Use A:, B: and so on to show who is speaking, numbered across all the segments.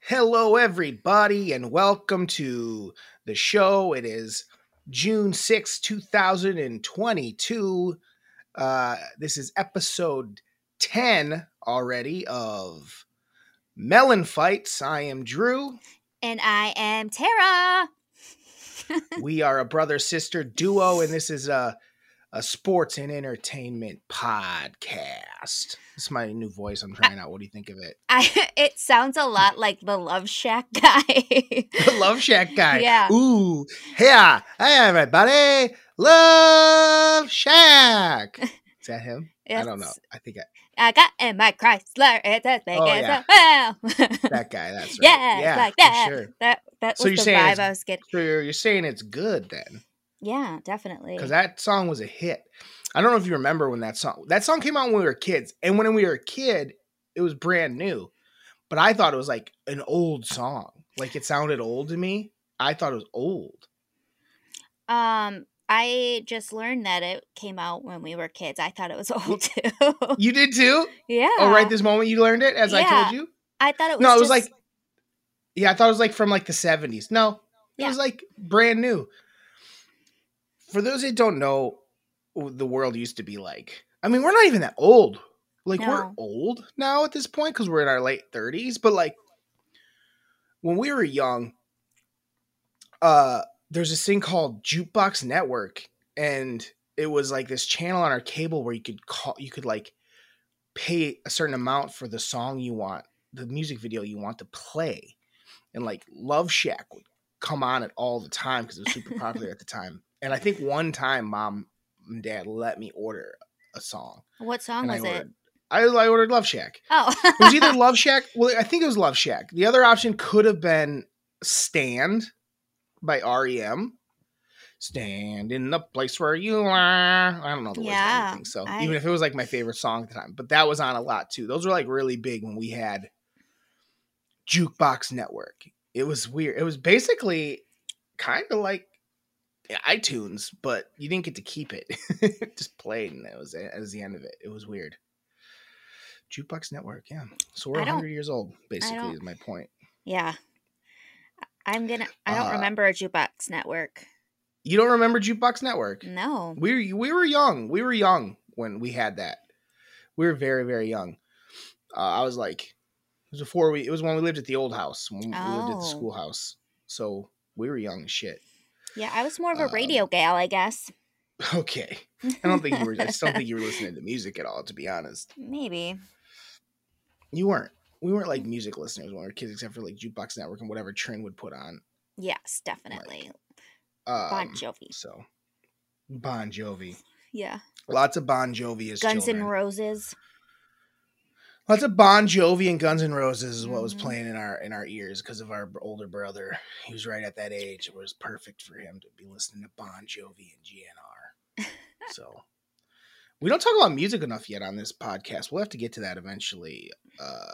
A: Hello, everybody, and welcome to the show. It is June 6, 2022. Uh, this is episode 10 already of Mellon Fights. I am Drew.
B: And I am Tara.
A: we are a brother sister duo, and this is a, a sports and entertainment podcast. This is my new voice I'm trying out. What do you think of it?
B: I, it sounds a lot like the Love Shack guy.
A: the Love Shack guy.
B: Yeah.
A: Ooh, yeah. Hey, everybody. Love Shack. Is that him? I don't know. I think I,
B: I got in my Chrysler. It's as big
A: Oh,
B: as
A: yeah.
B: well.
A: that guy. That's right.
B: yeah,
A: yeah,
B: like that.
A: sure.
B: That that
A: So
B: was
A: you're
B: the vibe I was getting.
A: So you're, you're saying it's good then?
B: Yeah, definitely.
A: Because that song was a hit. I don't know if you remember when that song that song came out when we were kids, and when we were a kid, it was brand new. But I thought it was like an old song. Like it sounded old to me. I thought it was old.
B: Um, I just learned that it came out when we were kids. I thought it was old too.
A: You did too?
B: yeah.
A: Oh, right this moment you learned it, as I told you.
B: I thought it was.
A: no, it was like yeah, I thought it was like from like the seventies. No, it
B: Yeah.
A: was like brand new. For those that don't know, what the world used to be like. I mean, we're not even that old. Like we're old now at this point because we're in our late thirties. But like when we were young, uh, there's this thing called Jukebox Network, and it was like this channel on our cable where you could call, you could like pay a certain amount for the song you want, the music video you want to play, and like Love Shack would come on it all the time because it was super popular at the time. And I think one time, mom and dad let me order a song.
B: what song was
A: I
B: it?
A: I, I ordered Love Shack.
B: Oh,
A: It was either Love Shack. Well, I think it was Love Shack. The other option could have been Stand by REM. Stand in the place where you are. I don't know the words
B: Yeah,
A: anything. So
B: I-
A: even if it was like my favorite song at the time, but that was on a lot too. Those were like really big when we had Jukebox Network. It was weird. It was basically kind of like iTunes, but you didn't get to keep it. It just played, and that was it. That was the end of it. It was weird. Jukebox Network, yeah. So we're
B: I
A: 100 years old, basically, is my point.
B: yeah. I'm gonna. I don't
A: Uh,
B: remember a jukebox network.
A: You don't remember Jukebox Network?
B: No.
A: We we were young. We were young when we had that. We were very very young. Uh, I was like, it was before we. It was when we lived at the old house. When we lived at the
B: Oh.
A: schoolhouse. So we were young as shit.
B: Yeah, I was more of a
A: Um,
B: radio gal, I guess.
A: Okay. I don't think you were. I don't think you were listening to music at all. To be honest,
B: Maybe.
A: you weren't. We weren't like music listeners when we were kids, except for like Jukebox Network and whatever Trin would put on.
B: Yes, definitely.
A: Um,
B: Bon Jovi.
A: So, Bon Jovi.
B: Yeah.
A: Lots of Bon Jovi as
B: Guns
A: children.
B: N' Roses.
A: Lots of Bon Jovi and Guns N' Roses is what was
B: Mhm.
A: playing in our in our ears because of our older brother. He was right at that age. It was perfect for him to be listening to Bon Jovi and GNR. so we don't talk about music enough yet on this podcast. We'll have to get to that eventually. Uh,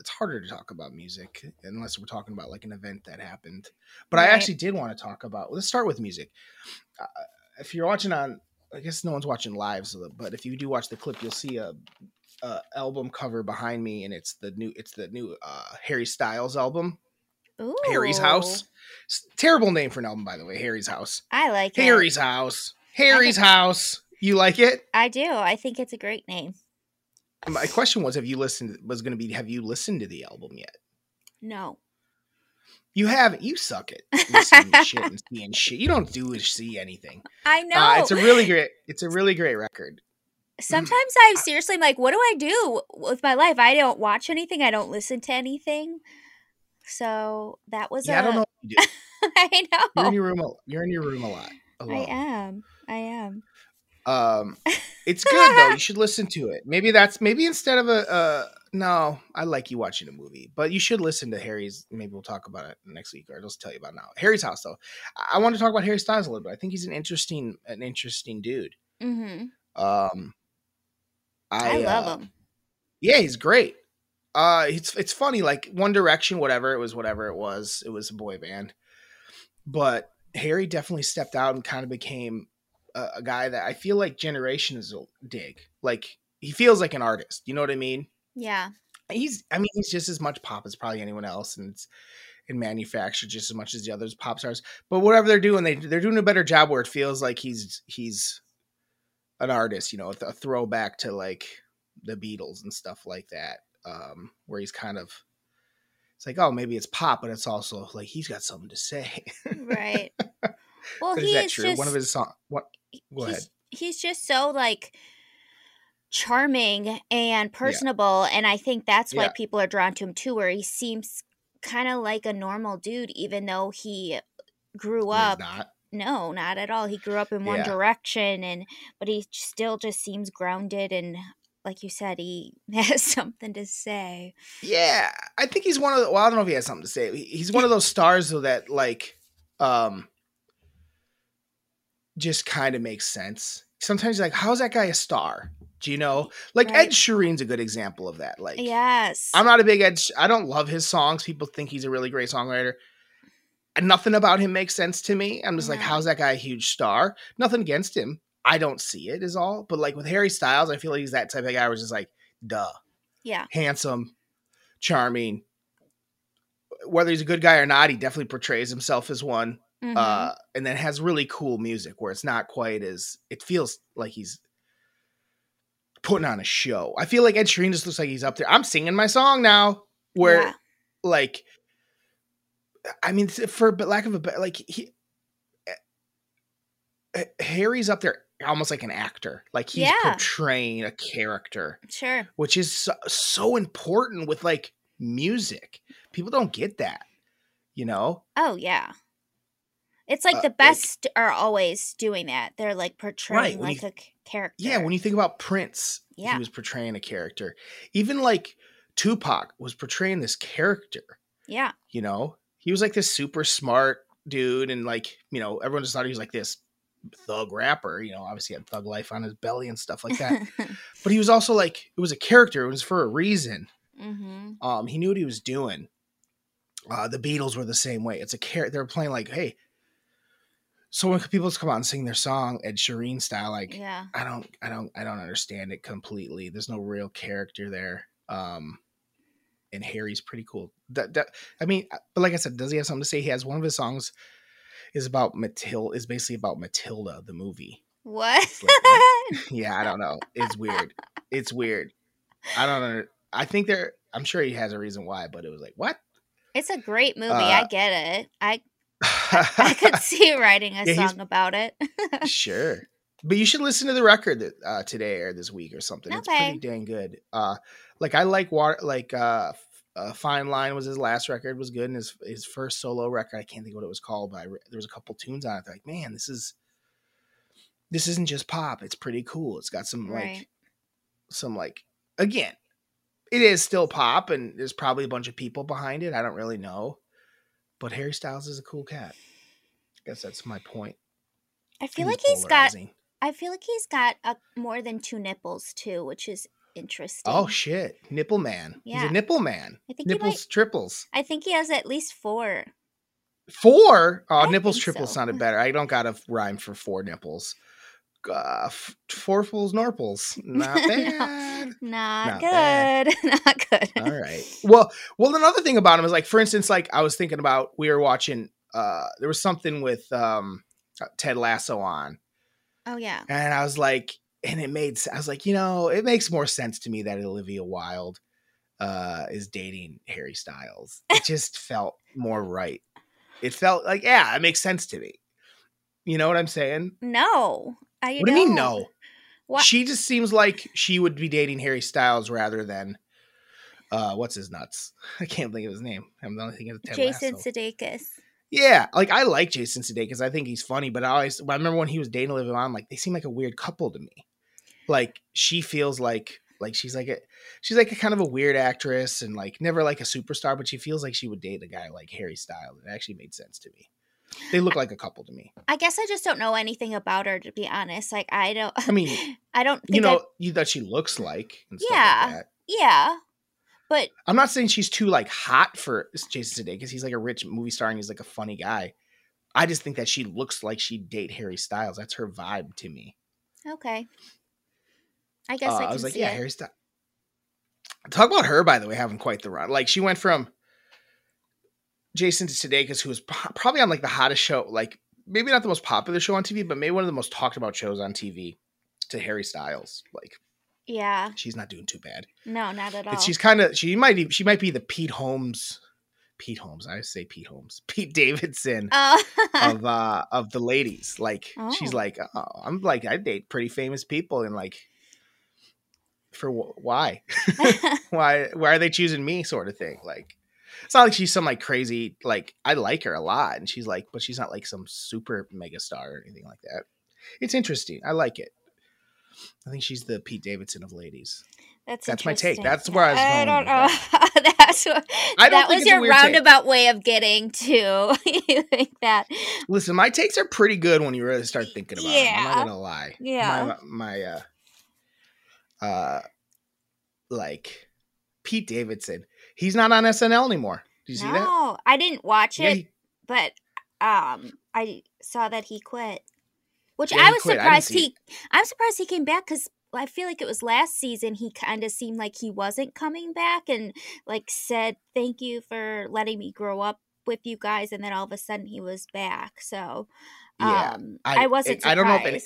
A: it's harder to talk about music unless we're talking about like an event that happened. But I actually did want to talk about. Let's start with music. Uh, if you're watching on, I guess no one's watching live, so but if you do watch the clip, you'll see a uh, album cover behind me, and it's the new it's the new uh, Harry Styles album,
B: Ooh.
A: Harry's House. Terrible name for an album, by the way. Harry's House.
B: I like it.
A: Harry's House. Harry's
B: think-
A: House. You like it?
B: I do. I think it's a great name.
A: My question was, have you listened? Was going to be, have you listened to the album yet?
B: No.
A: You haven't. You suck at listening to shit and seeing shit. You don't do see anything.
B: I know.
A: Uh, it's a really great. It's a really great record.
B: Sometimes I seriously am like, what do I do with my life? I don't watch anything. I don't listen to anything. So that was
A: Yeah,
B: a.
A: I don't know. Do.
B: I
A: You're in your room. a- You're in your room a lot.
B: I am. I am.
A: Um, it's good though. You should listen to it. Maybe that's maybe instead of a. Uh, no, I like you watching a movie, but you should listen to Harry's. Maybe we'll talk about it next week, or I'll just tell you about now. Harry's house, though. I, I want to talk about Harry Styles a little bit. I think he's an interesting, an interesting dude.
B: hmm
A: Um,
B: I,
A: I,
B: love
A: uh,
B: him.
A: Yeah, he's great. Uh, it's it's funny. Like One Direction, whatever it was, whatever it was, it was a boy band. But Harry definitely stepped out and kind of became a, a guy that I feel like generations will dig. Like he feels like an artist. You know what I mean?
B: Yeah.
A: he's I mean he's just as much pop as probably anyone else, and it's and manufactured just as much as the others pop stars. But whatever they're doing, they they're doing a better job where it feels like he's he's an artist, you know, a throwback to like the Beatles and stuff like that, um, where he's kind of it's like, oh, maybe it's pop, but it's also like he's got something to say.
B: right. Well,
A: is that true? Just, One of his songs. What? Go
B: he's,
A: ahead.
B: He's just so like charming and personable, yeah. and I think that's why yeah. people are drawn to him too. Where he seems kind of like a normal dude, even though he grew
A: he's
B: up.
A: Not.
B: No, not at all. He grew up in one yeah. direction, and but he still just seems grounded and like you said, he has something to say.
A: Yeah, I think he's one of the. Well, I don't know if he has something to say. He's one of those stars though that like, um, just kind of makes sense. Sometimes like, how's that guy a star? Do you know? Like right. Ed Sheeran's a good example of that. Like,
B: yes,
A: I'm not a big Ed. I don't love his songs. People think he's a really great songwriter. And nothing about him makes sense to me. I'm just like, how's that guy a huge star? Nothing against him. I don't see it is all. But like with Harry Styles, I feel like he's that type of guy who's just like, duh.
B: Yeah.
A: Handsome, charming. Whether he's a good guy or not, he definitely portrays himself as one. Mm-hmm. Uh, and then has really cool music where it's not quite as it feels like he's putting on a show. I feel like Ed Sheeran just looks like he's up there. I'm singing my song now. Where yeah. like I mean, for but lack of a better, like he, Harry's up there almost like an actor. Like he's yeah. portraying a character.
B: Sure.
A: Which is so, so, important with like music. People don't get that, you know?
B: Oh, yeah. It's like uh, the best like, are always doing that. They're like portraying right, like you, a character.
A: Yeah, when you think about Prince, yeah. he was portraying a character. Even like Tupac was portraying this character.
B: Yeah.
A: You know, he was like this super smart dude, and like, you know, everyone just thought he was like this thug rapper. You know, obviously had thug life on his belly and stuff like that. but he was also like it was a character. It was for a reason. Mm-hmm. Um, he knew what he was doing. Uh, the Beatles were the same way. It's a character. They're playing like, hey. So when people just come out and sing their song Ed Sheeran style, like,
B: yeah,
A: I don't, I don't, I don't understand it completely. There's no real character there. Um, and Harry's pretty cool. That, that, I mean, uh, but like I said, does he have something to say? He has one of his songs is about Matilda is basically about Matilda the movie.
B: What?
A: Like, what? yeah, I don't know. It's weird. It's weird. I don't know. I think there. I'm sure he has a reason why, but it was like what?
B: It's a great movie. Uh, I get it. I I could see writing a yeah, song about it.
A: sure, but you should listen to the record that uh, today or this week or something. Okay. It's pretty dang good. Uh, like I like water, like uh, uh, Fine Line was his last record was good, and his his first solo record I can't think what it was called, but I re- there was a couple tunes on it. Like, man, this is this isn't just pop. It's pretty cool. It's got some right. like some like again, it is still pop, and there's probably a bunch of people behind it. I don't really know, but Harry Styles is a cool cat. I guess that's my point.
B: I feel he's like he's got. I feel like he's got a, more than two nipples too, which is interesting.
A: Oh shit, nipple man. Yeah. He's a nipple man. I think nipples might, triples.
B: I think he has at least four.
A: Four? Oh, I nipples triples so. sounded better. I don't got a rhyme for four nipples. Uh, four fools norples. Not bad.
B: no, not, not, good. Bad. not good.
A: All right. Well, well, another thing about him is like, for instance, like I was thinking about, we were watching. uh There was something with um Ted Lasso on.
B: Oh yeah.
A: And I was like, and it made I was like, you know, it makes more sense to me that Olivia Wilde uh is dating Harry Styles. It just felt more right. It felt like, yeah, it makes sense to me. You know what I'm saying?
B: No. I
A: what do you mean no? What? She just seems like she would be dating Harry Styles rather than uh what's his nuts? I can't think of his name. I'm the only thing of
B: Jason
A: Lasso.
B: Sudeikis.
A: Yeah, like I like Jason Sudeikis. I think he's funny, but I always I remember when he was dating Olivia Wilde, I'm like they seem like a weird couple to me like she feels like like she's like a she's like a kind of a weird actress and like never like a superstar, but she feels like she would date a guy like Harry Styles. It actually made sense to me. They look like a couple to me.
B: I guess I just don't know anything about her to be honest. Like I don't.
A: I mean,
B: I don't.
A: you know, I, you that she looks like.
B: yeah.
A: Like
B: yeah. But
A: I'm not saying she's too like hot for Jason Sudeikis. Because he's like a rich movie star and he's like a funny guy. I just think that she looks like she'd date Harry Styles. That's her vibe to me.
B: Okay. I guess uh, I, I, was like, yeah,
A: Harry Styles. Talk about her, by the way, having quite the run. Like she went from Jason Sudeikis, who was probably on like the hottest show, like maybe not the most popular show on TV, but maybe one of the most talked about shows on TV, to Harry Styles. Like,
B: yeah,
A: she's not doing too bad.
B: No, not at all.
A: She's kind of she might she might be the Pete Holmes. Pete Holmes, I say Pete Holmes, Pete Davidson oh. of uh of the ladies. Like oh. she's like, oh, I'm like I date pretty famous people and like for why why why are they choosing me sort of thing like it's not like she's some like crazy like i like her a lot and she's like but she's not like some super mega star or anything like that it's interesting i like it i think she's the pete davidson of ladies
B: that's
A: that's my take. That's where I was. I
B: don't know. that's what, I don't that was your roundabout take. way of getting to you think that.
A: Listen, my takes are pretty good when you really start thinking about yeah. I'm not gonna lie.
B: Yeah.
A: My, my uh, uh, like Pete Davidson. He's not on SNL anymore. Do you see that? No,
B: I didn't watch it, he, but um, I saw that he quit. Which yeah, I was surprised he. It. I'm surprised he came back because I feel like it was last season he kind of seemed like he wasn't coming back and like said thank you for letting me grow up with you guys and then all of a sudden he was back. So yeah, um, I, I wasn't it, I don't know if any,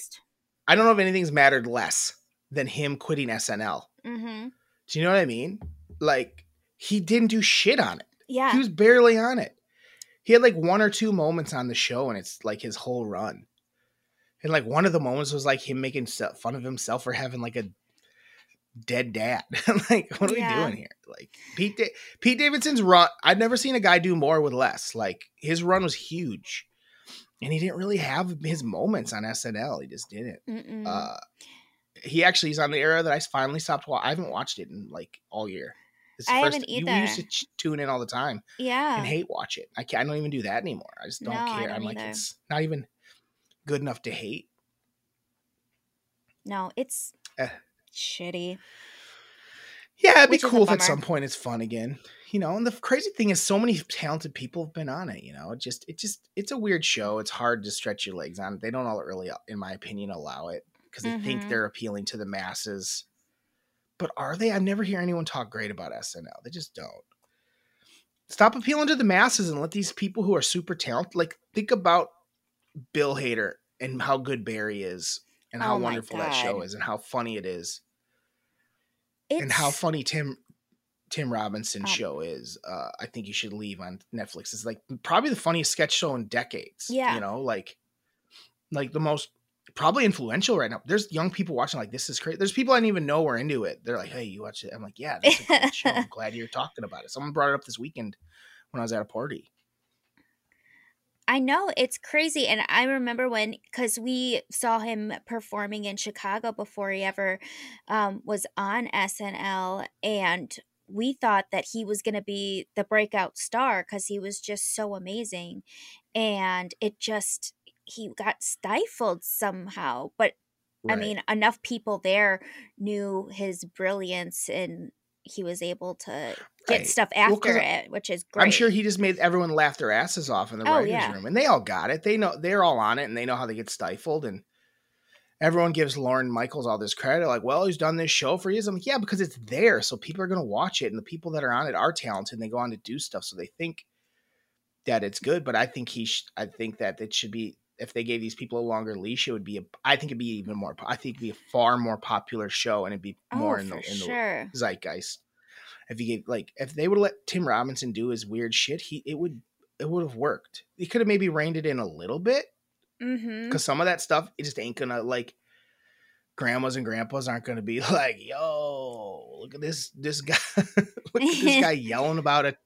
A: I don't know if anything's mattered less than him quitting SNL.
B: Mm-hmm.
A: Do you know what I mean? Like he didn't do shit on it.
B: Yeah,
A: he was barely on it. He had like one or two moments on the show, and it's like his whole run. And like one of the moments was like him making fun of himself for having like a dead dad. like, what are yeah. we doing here? Like Pete da- Pete Davidson's run. I've never seen a guy do more with less. Like his run was huge, and he didn't really have his moments on SNL. He just didn't. Uh, he actually is on the era that I finally stopped. Wa- I haven't watched it in like all year.
B: I first, haven't either.
A: We used to ch- tune in all the time.
B: Yeah,
A: and hate watch it. I can't. I don't even do that anymore. I just don't no, care. Don't I'm like, it's not even good enough to hate.
B: No, it's eh. shitty.
A: Yeah, it'd be cool if at some point it's fun again. You know, and the crazy thing is so many talented people have been on it, you know. It just it just it's a weird show. It's hard to stretch your legs on. They don't all really in my opinion allow it because they mm-hmm. think they're appealing to the masses. But are they? I never hear anyone talk great about SNL. They just don't. Stop appealing to the masses and let these people who are super talented like think about Bill Hader and how good Barry is and how oh wonderful God. that show is and how funny it is. It's... And how funny Tim Tim Robinson um, show is. Uh, I think you should leave on Netflix. It's like probably the funniest sketch show in decades.
B: Yeah.
A: You know, like like the most probably influential right now. There's young people watching like this is crazy. There's people I didn't even know were into it. They're like, hey, you watch it? I'm like, yeah, that's a great show. I'm glad you're talking about it. Someone brought it up this weekend when I was at a party.
B: I know it's crazy. And I remember when, because we saw him performing in Chicago before he ever um, was on SNL. And we thought that he was going to be the breakout star because he was just so amazing. And it just, he got stifled somehow. But Right. I mean, enough people there knew his brilliance and he was able to get right. stuff after well, it, which is great.
A: I'm sure he just made everyone laugh their asses off in the oh, writers' yeah. room, and they all got it. They know they're all on it, and they know how they get stifled. And everyone gives Lorne Michaels all this credit, like, "Well, he's done this show for years." I'm like, "Yeah, because it's there, so people are going to watch it, and the people that are on it are talented, and they go on to do stuff, so they think that it's good." But I think he, sh- I think that it should be if they gave these people a longer leash, it would be a. I think it'd be even more. I think it'd be a far more popular show, and it'd be more
B: oh,
A: in the in
B: sure.
A: the zeitgeist. If you gave like if they would let Tim Robinson do his weird shit, he it would it would have worked. He could have maybe reined it in a little bit because
B: mm-hmm.
A: some of that stuff it just ain't gonna like. Grandmas and grandpas aren't gonna be like, "Yo, look at this this guy, look at this guy yelling about it."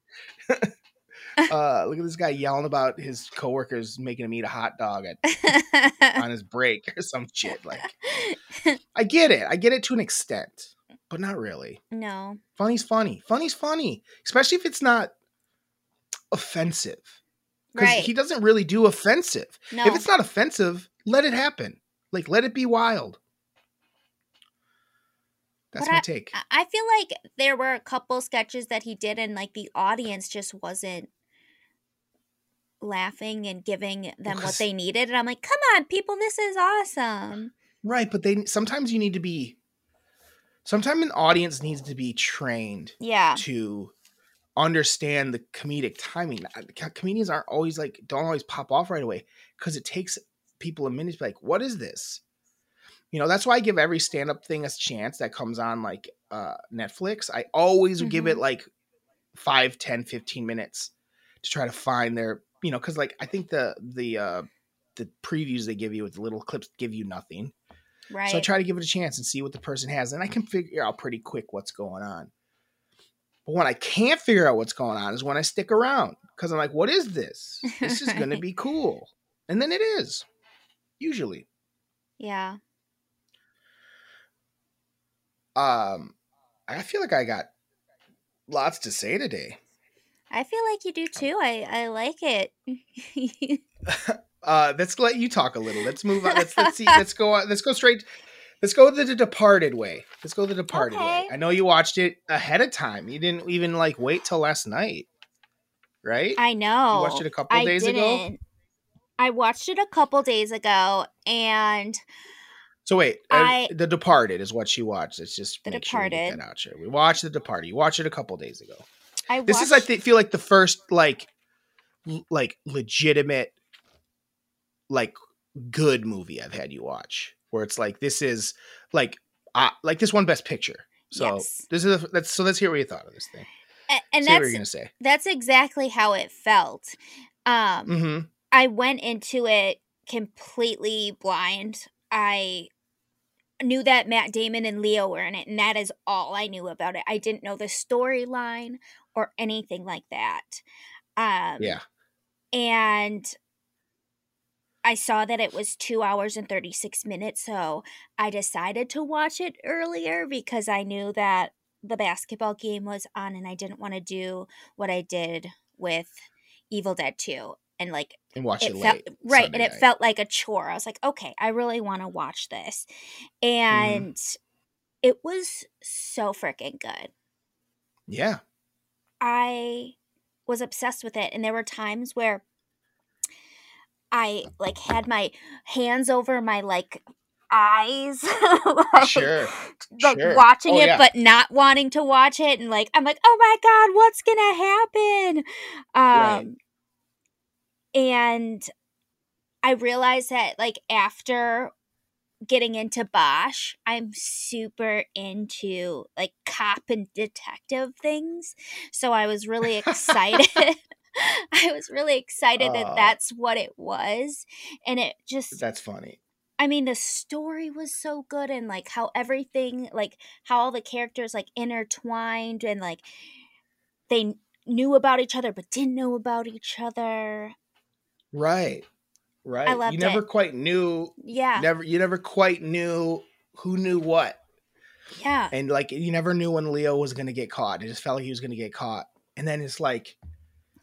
A: Uh, look at this guy yelling about his coworkers making him eat a hot dog at, on his break or some shit. Like, I get it. I get it to an extent, but not really.
B: No.
A: Funny's funny. Funny's funny, especially if it's not offensive. Because right. he doesn't really do offensive. No. If it's not offensive, let it happen. Like, let it be wild. That's but my
B: I,
A: take.
B: I feel like there were a couple sketches that he did, and like the audience just wasn't laughing and giving them what they needed. And I'm like, come on, people, this is awesome.
A: Right, but they sometimes you need to be sometimes an audience needs to be trained
B: Yeah.
A: to understand the comedic timing. Comedians aren't always like don't always pop off right away because it takes people a minute to be like, what is this? You know, that's why I give every stand-up thing a chance that comes on like uh Netflix. I always give it
B: Mhm.
A: like 5, 10, 15 minutes to try to find their, you know, because like I think the the uh the previews they give you with the little clips give you nothing.
B: Right.
A: So I try to give it a chance and see what the person has, and I can figure out pretty quick what's going on. But when I can't figure out what's going on is when I stick around because I'm like, what is this? This is going to be cool. And then it is, usually.
B: yeah.
A: Um, I feel like I got lots to say today.
B: I feel like you do too. I I like it.
A: Uh, let's let you talk a little. Let's move on. Let's let's see. Let's go. on- Let's go straight. Let's go the, the Departed way. Let's go the Departed way. I know you watched it ahead of time. You didn't even like wait till last night, right?
B: I know.
A: You watched it a couple
B: I
A: days ago?
B: didn't. I watched it a couple days ago, and
A: So wait,
B: I-
A: The Departed is what she watched. Let's just
B: The
A: make sure we get
B: Departed.
A: that out here. We watched The Departed. You watched it a couple days ago.
B: I
A: This
B: watched,
A: is I think feel like the first like l- like legitimate like good movie I've had you watch where it's like this is like uh, like this one best picture. So
B: Yes.
A: this is a, let's so let's hear what you thought of this thing.
B: a- and
A: Say what you're gonna say.
B: that's exactly how it felt. Um,
A: Mm-hmm.
B: I went into it completely blind. I knew that Matt Damon and Leo were in it, and that is all I knew about it. I didn't know the storyline or anything like that. Um,
A: Yeah.
B: and I saw that it was two hours and 36 minutes, so I decided to watch it earlier because I knew that the basketball game was on and I didn't want to do what I did with Evil Dead 2 and like
A: And watch it,
B: it felt right
A: Sunday
B: and it felt like a chore. I was like, "Okay, I really want to watch this."
A: Mm-hmm.
B: And it was so freaking good.
A: Yeah.
B: I was obsessed with it and there were times where I like had my hands over my like eyes like,
A: Sure.
B: like
A: Sure.
B: watching
A: Oh,
B: it
A: yeah.
B: but not wanting to watch it and like I'm like oh my god what's gonna happen
A: Right.
B: And I realized that like after getting into Bosch, I'm super into like cop and detective things. So I was really excited. I was really excited
A: Aw.
B: that that's what it was. And it just
A: That's funny.
B: I mean the story was so good and like how everything like how all the characters like intertwined and like they knew about each other but didn't know about each other.
A: Right. Right.
B: loved
A: you never
B: it.
A: quite knew
B: Yeah.
A: never you never quite knew who knew what.
B: Yeah.
A: And like you never knew when Leo was gonna get caught. It just felt like he was gonna get caught. And then it's like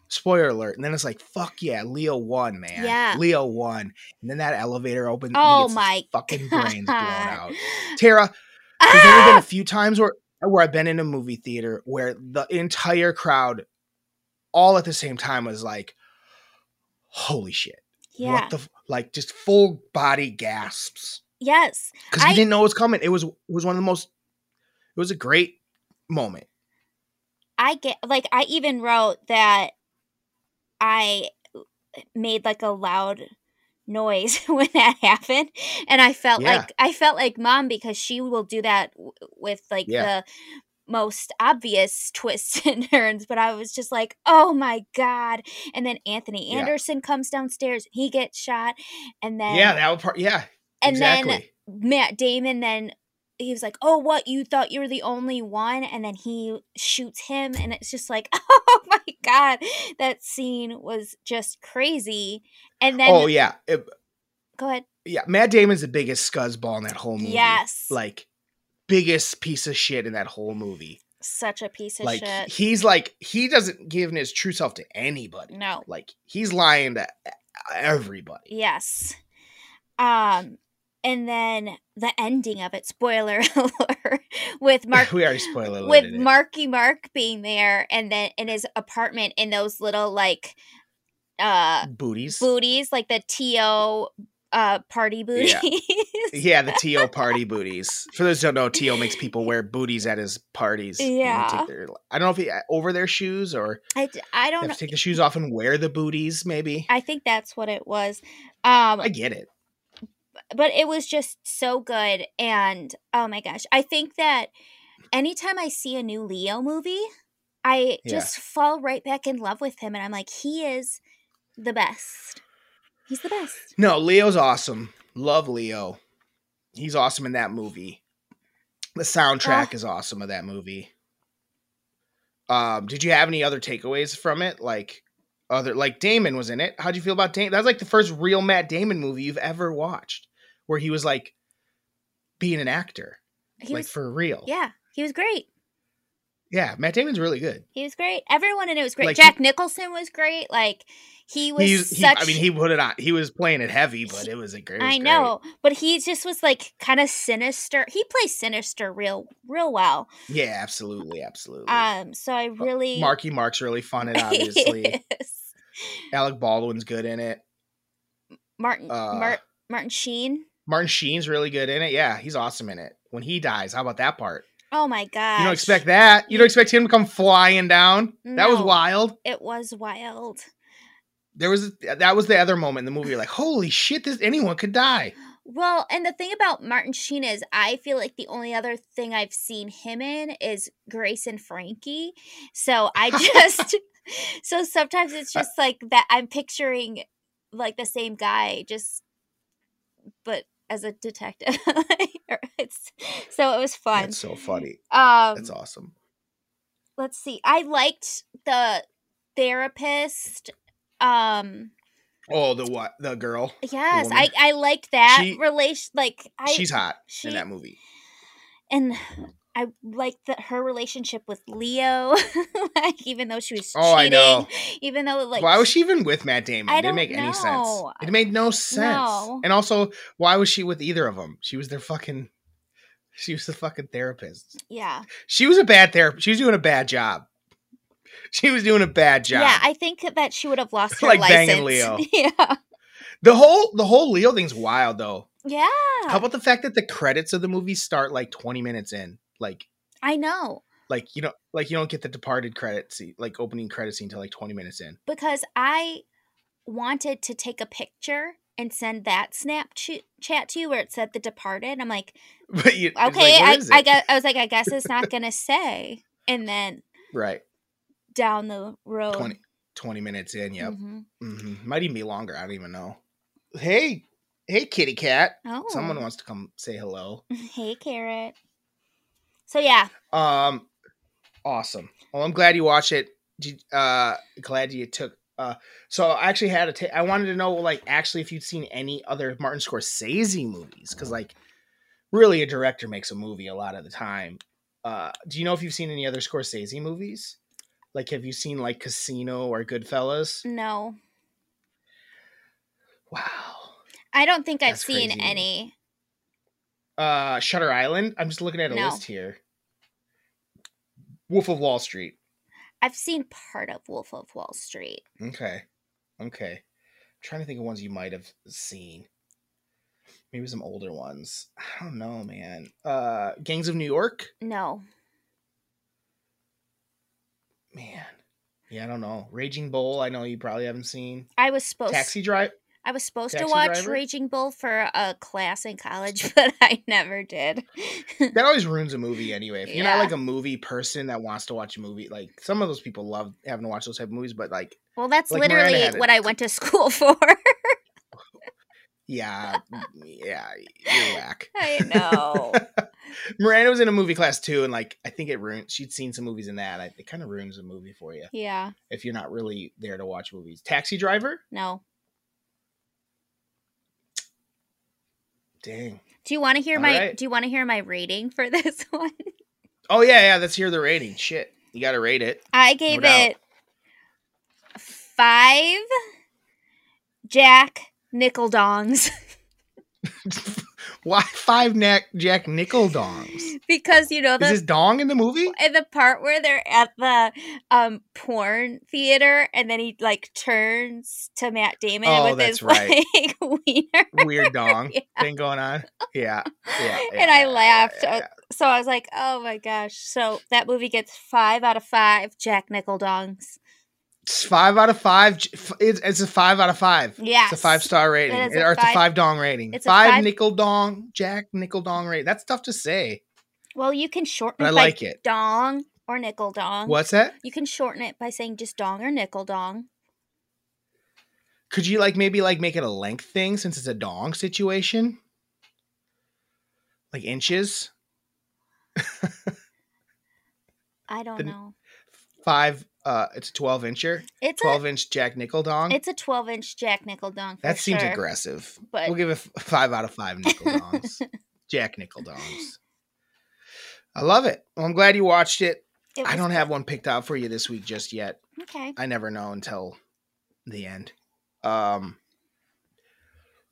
A: spoiler alert. And then it's like, fuck yeah, Leo won, man.
B: Yeah.
A: Leo won. And then that elevator he
B: Oh my
A: fucking brains blown out. Tara, there's only been
B: Ah!
A: a few times where where I've been in a movie theater where the entire crowd all at the same time was like, holy shit.
B: Yeah.
A: What the f-" like just full body gasps.
B: yes.
A: Because we didn't know it was coming. It was it was one of the most it was a great moment.
B: I get like I even wrote that I made like a loud noise when that happened and I felt
A: Yeah.
B: like I felt like mom because she will do that w- with like
A: Yeah.
B: the most obvious twists and turns but I was just like oh my god and then Anthony
A: Yeah.
B: Anderson comes downstairs he gets shot and then
A: yeah, that part yeah.
B: and
A: exactly.
B: then Matt Damon then he was like, "Oh, what? You thought you were the only one?" And then he shoots him, and it's just like, "Oh my god, that scene was just crazy." And then,
A: oh yeah. It-
B: go ahead.
A: yeah. Matt Damon's the biggest scuzzball in that whole movie.
B: Yes,
A: Like biggest piece of shit in that whole movie.
B: such a piece of
A: like
B: shit.
A: he's like he doesn't give his true self to anybody.
B: No.
A: Like he's lying to everybody.
B: Yes. Um, and then the ending of it. Spoiler alert. With Mark
A: we already spoiled it.
B: with Marky Mark being there, and then in his apartment in those little like uh
A: booties.
B: booties, like the to uh party booties.
A: Yeah, yeah the T.O. party booties. For those who don't know, T.O. makes people wear booties at his parties.
B: Yeah.
A: Their, I don't know if he over their shoes or
B: I, I don't know.
A: take the shoes off and wear the booties. Maybe
B: I think that's what it was. Um,
A: I get it.
B: but it was just so good, and oh my gosh, I think that anytime I see a new Leo movie, I
A: Yeah.
B: just fall right back in love with him, and I'm like, he is the best. He's the best.
A: No, Leo's awesome. Love Leo. He's awesome in that movie. The soundtrack
B: Oh.
A: is awesome of that movie. Um, did you have any other takeaways from it? Like other like Damon was in it. How'd you feel about Damon? That was like the first real Matt Damon movie you've ever watched, where he was like being an actor,
B: He
A: like
B: was,
A: for real.
B: yeah, he was great.
A: Yeah, Matt Damon's really good.
B: He was great. Everyone in it was great.
A: Like,
B: Jack Nicholson was great. Like he was
A: he,
B: such.
A: I mean, he put it on. He was playing it heavy, but it was a great. was
B: I
A: great.
B: know, but he just was like kind of sinister. He plays sinister real, real well.
A: Yeah, absolutely, absolutely.
B: Um, so I really
A: Marky Mark's really fun. It obviously.
B: Yes.
A: Alec Baldwin's good in it.
B: Martin
A: Uh,
B: Mar- Martin Sheen.
A: Martin Sheen's really good in it. Yeah, he's awesome in it. When he dies, how about that part?
B: Oh my god!
A: You don't expect that. You don't expect him to come flying down. That was wild.
B: it was wild.
A: There was that was the other moment in the movie. You're like, holy shit! This anyone could die.
B: Well, and the thing about Martin Sheen is, I feel like the only other thing I've seen him in is Grace and Frankie. So I just, so sometimes it's just like that. I'm picturing like the same guy, just, but as a detective. it's so it was fun.
A: That's so funny.
B: um,
A: That's awesome.
B: let's see. I liked the therapist. Um,
A: Oh, the what? The girl.
B: yes,
A: woman.
B: I I liked that
A: She-
B: relation. Like I,
A: She's hot
B: she-
A: in that movie.
B: and I liked that her relationship with Leo, like even though she was
A: Oh, I
B: cheating,
A: know.
B: even though like
A: why was she even with Matt Damon?
B: I
A: it didn't make any sense. It made no sense.
B: No.
A: And also, why was she with either of them? She was their fucking. She was the fucking therapist.
B: yeah,
A: She was a bad therapist. She was doing a bad job. She was doing a bad job.
B: yeah. I think that she would have lost her
A: Like
B: license.
A: banging Leo.
B: yeah,
A: the whole the whole Leo thing's wild though.
B: yeah.
A: How about the fact that the credits of the movie start like 20 minutes in? Like
B: I know
A: like you know like you don't get the departed credit scene like opening credit scene until like 20 minutes in.
B: because I wanted to take a picture and send that snap chat to you where it said The Departed. I'm like,
A: But you, it's like,
B: okay, I, I guess I was like, I guess it's not gonna say. And then
A: right.
B: down the road,
A: 20 20 minutes in, yep.
B: Mhm.
A: hmm Might even be longer. I don't even know. Hey, hey, kitty cat.
B: Oh,
A: Someone wants to come say hello.
B: hey, carrot. So yeah,
A: Um, awesome. Well, I'm glad you watched it. Uh, glad you took. Uh, so I actually had a. ta- I wanted to know, like, actually, if you'd seen any other Martin Scorsese movies, because like, really, a director makes a movie a lot of the time. Uh, do you know if you've seen any other Scorsese movies? Like, have you seen like Casino or Goodfellas?
B: no,
A: Wow.
B: I don't think I've seen
A: crazy.
B: any.
A: Uh, Shutter Island. I'm just looking at a
B: No.
A: list here. Wolf of Wall Street.
B: I've seen part of Wolf of Wall Street.
A: Okay. Okay. I'm trying to think of ones you might have seen. Maybe some older ones. I don't know, man. Uh Gangs of New York?
B: No,
A: Man. Yeah, I don't know. Raging Bull, I know you probably haven't seen.
B: I was supposed.
A: Taxi Drive.
B: I was supposed to watch
A: Driver?
B: Raging Bull for a class in college, but I never did.
A: That always ruins a movie anyway. If you're not like a movie person that wants to watch a movie, like some of those people love having to watch those type of movies, but like
B: well, that's
A: Like,
B: literally what I went to school for.
A: yeah, yeah, you're whack.
B: I know.
A: Miranda was in a movie class too, and like I think it ruined. She'd seen some movies in that. I, it kind of ruins a movie for you
B: yeah.
A: if you're not really there to watch movies. Taxi Driver.
B: No.
A: Dang.
B: Do you want to hear
A: All
B: my
A: right.
B: Do you want to hear my rating for this one?
A: Oh yeah, yeah. Let's hear the rating. Shit, you got to rate it.
B: I gave
A: doubt.
B: it five Jack nickel dongs.
A: Why five neck Jack Nickel dongs?
B: Because you know
A: the, is his dong in the movie?
B: In the part where they're at the um porn theater and then he like turns to Matt Damon
A: oh,
B: with his
A: right.
B: like wiener.
A: Weird dong yeah. thing going on. Yeah. Yeah. yeah
B: and I laughed. Yeah, so I was like, oh my gosh. So that movie gets five out of five Jack Nickel dongs.
A: It's five out of five. It's, it's a five out of five.
B: Yeah,
A: it's a five star rating, it or it's five, a five dong rating. It's five, five nickel dong, Jack nickel dong rate. That's tough to say.
B: Well, you can shorten it I like it. dong or nickel dong.
A: What's that?
B: You can shorten it by saying just dong or nickel dong.
A: Could you like maybe like make it a length thing since it's a dong situation? Like inches?
B: I don't the, know.
A: Five uh, it's a 12 incher.
B: It's
A: 12 a, inch Jack Nickel dong.
B: It's a 12 inch Jack Nickel dong.
A: that seems
B: sure.
A: aggressive. But we'll give it five out of five nickel dongs. Jack Nickel dongs. I love it. Well, I'm glad you watched it. it I don't good. have one picked out for you this week just yet.
B: Okay.
A: I never know until the end. Um.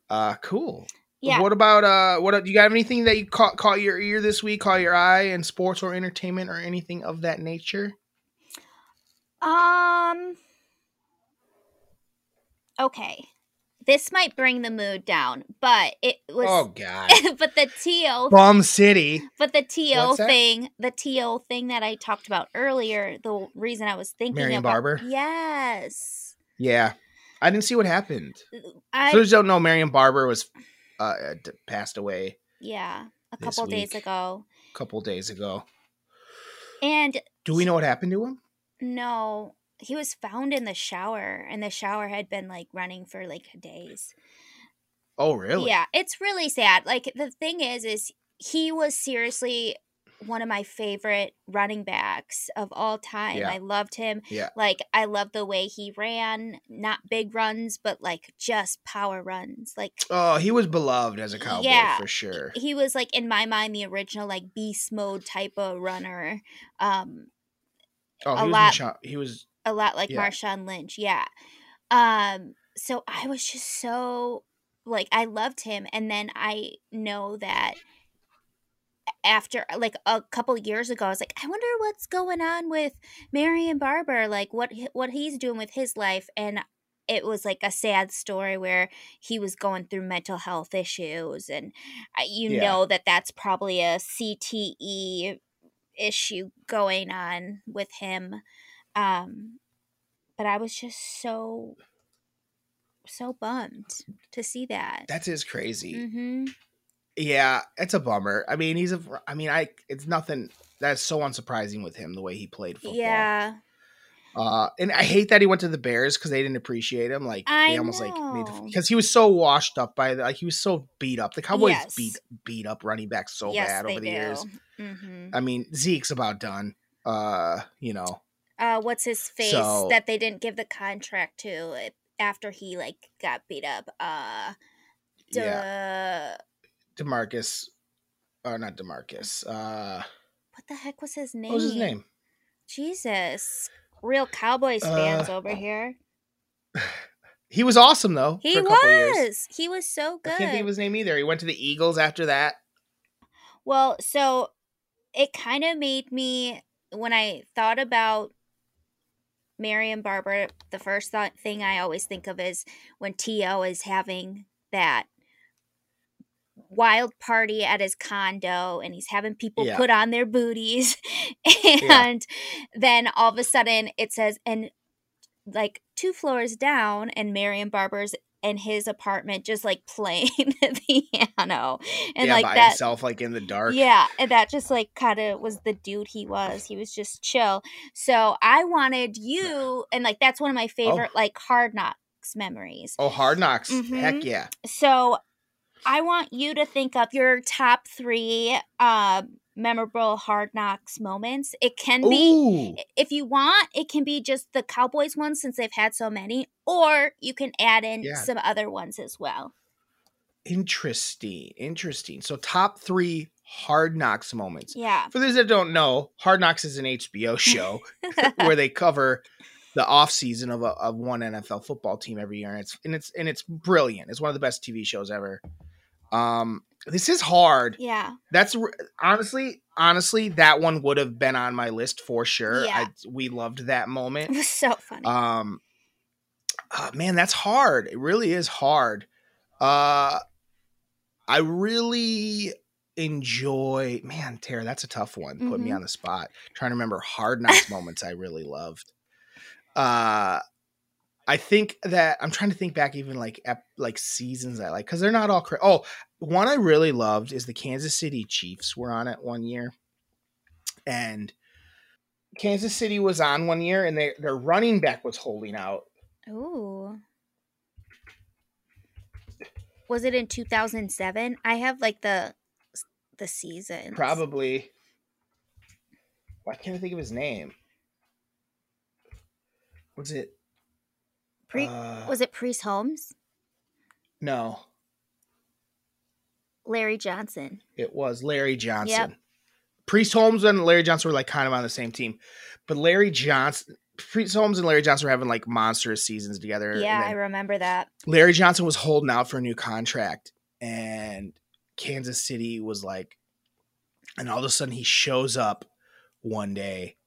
A: Uh. Cool. Yeah. What about uh? What do you got? Anything that you caught caught your ear this week? Caught your eye in sports or entertainment or anything of that nature?
B: Um. Okay. This might bring the mood down, but it was.
A: Oh God!
B: but the to
A: Bomb City.
B: But the to thing, the to thing that I talked about earlier. The reason I was thinking
A: Marion
B: about,
A: Barber.
B: Yes.
A: Yeah, I didn't see what happened. I so don't know. Marion Barber was uh, passed away.
B: Yeah, a couple days ago.
A: A couple days ago.
B: And
A: do we know what happened to him?
B: No, he was found in the shower, and the shower had been like running for like days.
A: Oh, really?
B: Yeah, it's really sad. Like the thing is, is he was seriously one of my favorite running backs of all time. Yeah. I loved him.
A: Yeah.
B: Like I love the way he ran, not big runs, but like just power runs. Like
A: Oh, he was beloved as a cowboy yeah, for sure.
B: He was like in my mind the original like beast mode type of runner. Um
A: Oh, a lot. He was
B: a lot like yeah. Marshawn Lynch. Yeah. Um. So I was just so like I loved him, and then I know that after like a couple years ago, I was like, I wonder what's going on with Marion Barber, like what what he's doing with his life, and it was like a sad story where he was going through mental health issues, and you yeah. know that that's probably a CTE issue going on with him. Um, but I was just so so bummed to see that.
A: That is crazy.
B: Mm-hmm.
A: Yeah, it's a bummer. I mean, he's a. I mean, I. It's nothing. That's so unsurprising with him the way he played football.
B: Yeah.
A: Uh, and I hate that he went to the Bears because they didn't appreciate him. Like
B: I
A: they almost
B: know.
A: like made because he was so washed up by the, like he was so beat up. The Cowboys yes. beat beat up running back so yes, bad over the do. years.
B: Mm-hmm.
A: I mean, Zeke's about done. Uh, you know.
B: Uh, what's his face so, that they didn't give the contract to after he like got beat up? Uh,
A: duh. yeah. Demarcus, or uh, not Demarcus. Uh,
B: what the heck was his name?
A: What was his name?
B: Jesus, real Cowboys fans uh, over here.
A: He was awesome though.
B: He was. He was so good. I
A: can't think of his name either. He went to the Eagles after that.
B: Well, so it kind of made me when I thought about Marion Barber, the first thing I always think of is when T.O. is having that wild party at his condo and he's having people yeah. put on their booties and yeah. then all of a sudden it says and like two floors down and Marion Barber's in his apartment just like playing the piano and
A: yeah,
B: like
A: by
B: that
A: himself like in the dark
B: yeah and that just like kind of was the dude he was he was just chill so i wanted you and like that's one of my oh. favorite oh. like hard knocks memories
A: oh hard knocks mm-hmm. heck yeah
B: so I want you to think of your top three uh, memorable hard knocks moments. It can be,
A: Ooh.
B: if you want, it can be just the Cowboys ones since they've had so many, or you can add in yeah. some other ones as well.
A: Interesting. Interesting. So, top three hard knocks moments.
B: Yeah.
A: For those that don't know, Hard Knocks is an HBO show where they cover the off season of, a, of one NFL football team every year, and it's and it's and it's brilliant. It's one of the best TV shows ever. Um, This is hard.
B: Yeah.
A: That's honestly, honestly, that one would have been on my list for sure.
B: Yeah.
A: I, we loved that moment.
B: It was so funny.
A: Um, uh, man, that's hard. It really is hard. Uh, I really enjoy. Man, Tara, that's a tough one. Put me
B: Mhm.
A: on the spot. trying to remember hard knocks moments I really loved. Uh, I think that I'm trying to think back, even like ep- like seasons I like because they're not all. Cra- oh, one I really loved is the Kansas City Chiefs were on it one year, and Kansas City was on one year, and they, their running back was holding out.
B: Ooh. Was it in 2007? I have like the the season.
A: Probably. Why can't I think of his name? Was it?
B: Pre-
A: uh,
B: was it Priest Holmes?
A: no,
B: Larry Johnson.
A: it was Larry Johnson. Priest Holmes and Larry Johnson were like kind of on the same team, but Larry Johnson, Priest Holmes and Larry Johnson were having like monstrous seasons together.
B: Yeah, I remember that.
A: Larry Johnson was holding out for a new contract, and Kansas City was like, and all of a sudden he shows up one day,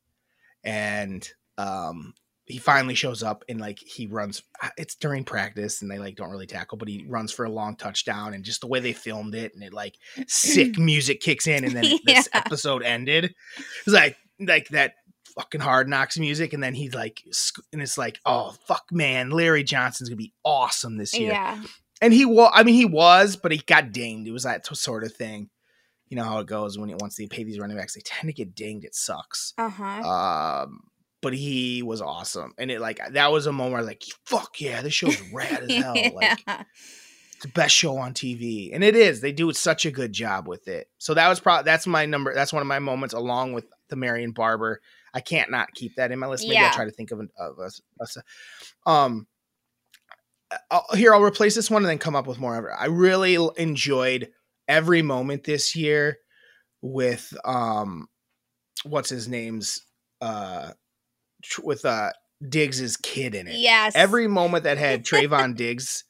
A: and um, he finally shows up and like he runs. It's during practice, and they like don't really tackle, but he runs for a long touchdown, and just the way they filmed it, and it like sick music kicks in, and then this episode ended. It's like like that fucking hard knocks music, and then he's like, and it's like, oh fuck, man, Larry Johnson's gonna be awesome this year,
B: Yeah.
A: and he was. I mean, he was, but he got dinged. It was that sort of thing. You know how it goes when it, once they pay these running backs, they tend to get dinged. It sucks.
B: Uh-huh.
A: Um, but he was awesome, and it like that was a moment where I was like, fuck yeah, this show's rad as hell. Like
B: Yeah.
A: it's the best show on TV, and it is. They do such a good job with it. So that was probably that's my number. That's one of my moments, along with the Marion Barber. I can't not keep that in my list. Maybe
B: Yeah.
A: I'll try to think of, an, of a- um. I'll, here, I'll replace this one and then come up with more of it. I really enjoyed every moment this year with um, what's his name's uh, with uh Diggs's kid in it.
B: yes.
A: Every moment that had Trevon Diggs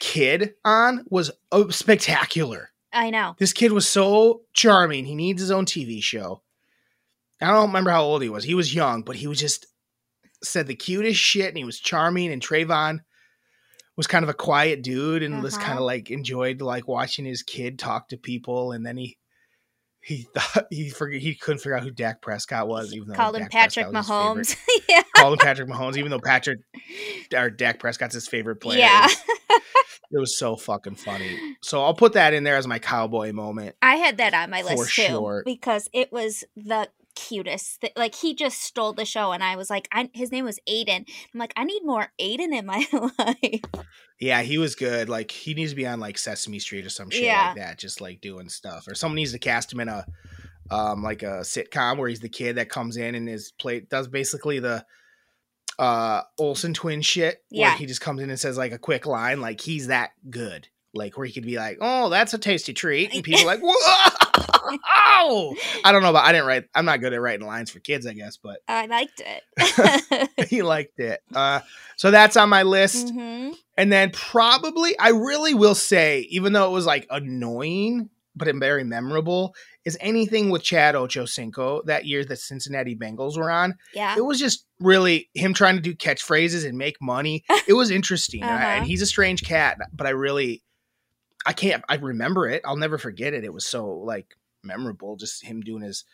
A: kid on was oh, spectacular.
B: I know.
A: This kid was so charming. He needs his own TV show. I don't remember how old he was. He was young, but he was just said the cutest shit and he was charming and Trevon was kind of a quiet dude and was
B: Uh-huh.
A: kind of like enjoyed like watching his kid talk to people and then he he thought he forget he couldn't figure out who Dak Prescott was even though
B: Called him
A: Dak
B: Patrick
A: Prescott was his favorite
B: Mahomes. yeah.
A: called him Patrick Mahomes, even though Patrick or Dak Prescott's his favorite player.
B: Yeah.
A: It was, so fucking funny. So I'll put that in there as my cowboy moment.
B: I had that on my list too
A: sure.
B: because it was the cutest. Th- Like he just stole the show, and I was like, I, his name was Aiden. I'm like, I need more Aiden in my life.
A: Yeah, he was good. Like he needs to be on like Sesame Street or some shit
B: Yeah.
A: like that, just like doing stuff. Or someone needs to cast him in a um like a sitcom where he's the kid that comes in and is play does basically the uh Olsen twin shit. Where
B: Yeah.
A: he just comes in and says like a quick line, like he's that good. Like where he could be like, "Oh, that's a tasty treat," and people are like, "Whoa!" I don't know, but I didn't write. I'm not good at writing lines for kids, I guess, but
B: I liked it.
A: he liked it. Uh, so that's on my list.
B: hmm
A: And then probably, I really will say, even though it was like annoying, but very memorable, is anything with Chad Ochocinco that year that Cincinnati Bengals were on.
B: Yeah.
A: It was just really him trying to do catchphrases and make money. It was interesting.
B: Uh-huh.
A: And he's a strange cat, but I really, I can't, I remember it. I'll never forget it. It was so like memorable, just him doing his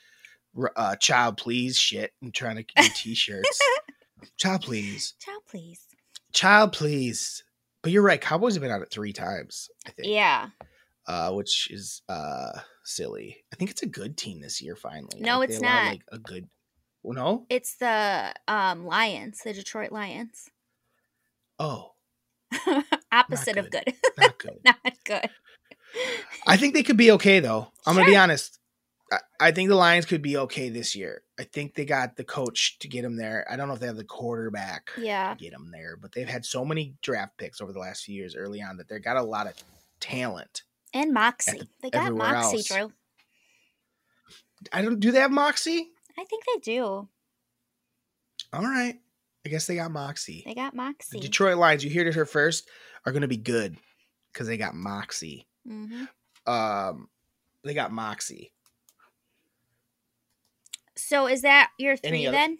A: uh, child please shit and trying to do t-shirts. child please.
B: Child, please.
A: Child please. But you're right. Cowboys have been on it three times, I think.
B: Yeah.
A: Uh, which is uh silly. I think it's a good team this year. Finally,
B: No,
A: Like,
B: it's not.
A: Like a good. Well, no.
B: It's the um Lions, the Detroit Lions.
A: Oh,
B: Opposite of good.
A: not good.
B: Not good.
A: I think they could be okay though. I'm gonna be honest. I, I think the Lions could be okay this year. I think they got the coach to get them there. I don't know if they have the quarterback
B: Yeah.
A: to get them there, but they've had so many draft picks over the last few years early on that they got a lot of talent.
B: And Moxie.
A: the-
B: they got Moxie,
A: else.
B: Drew.
A: I don't. Do they have Moxie?
B: I think they do.
A: All right. I guess they got Moxie.
B: They got Moxie. The.
A: Detroit Lions, you heard it here first, are going to be good because they got Moxie.
B: Hmm
A: um, they got Moxie.
B: So is that your three then?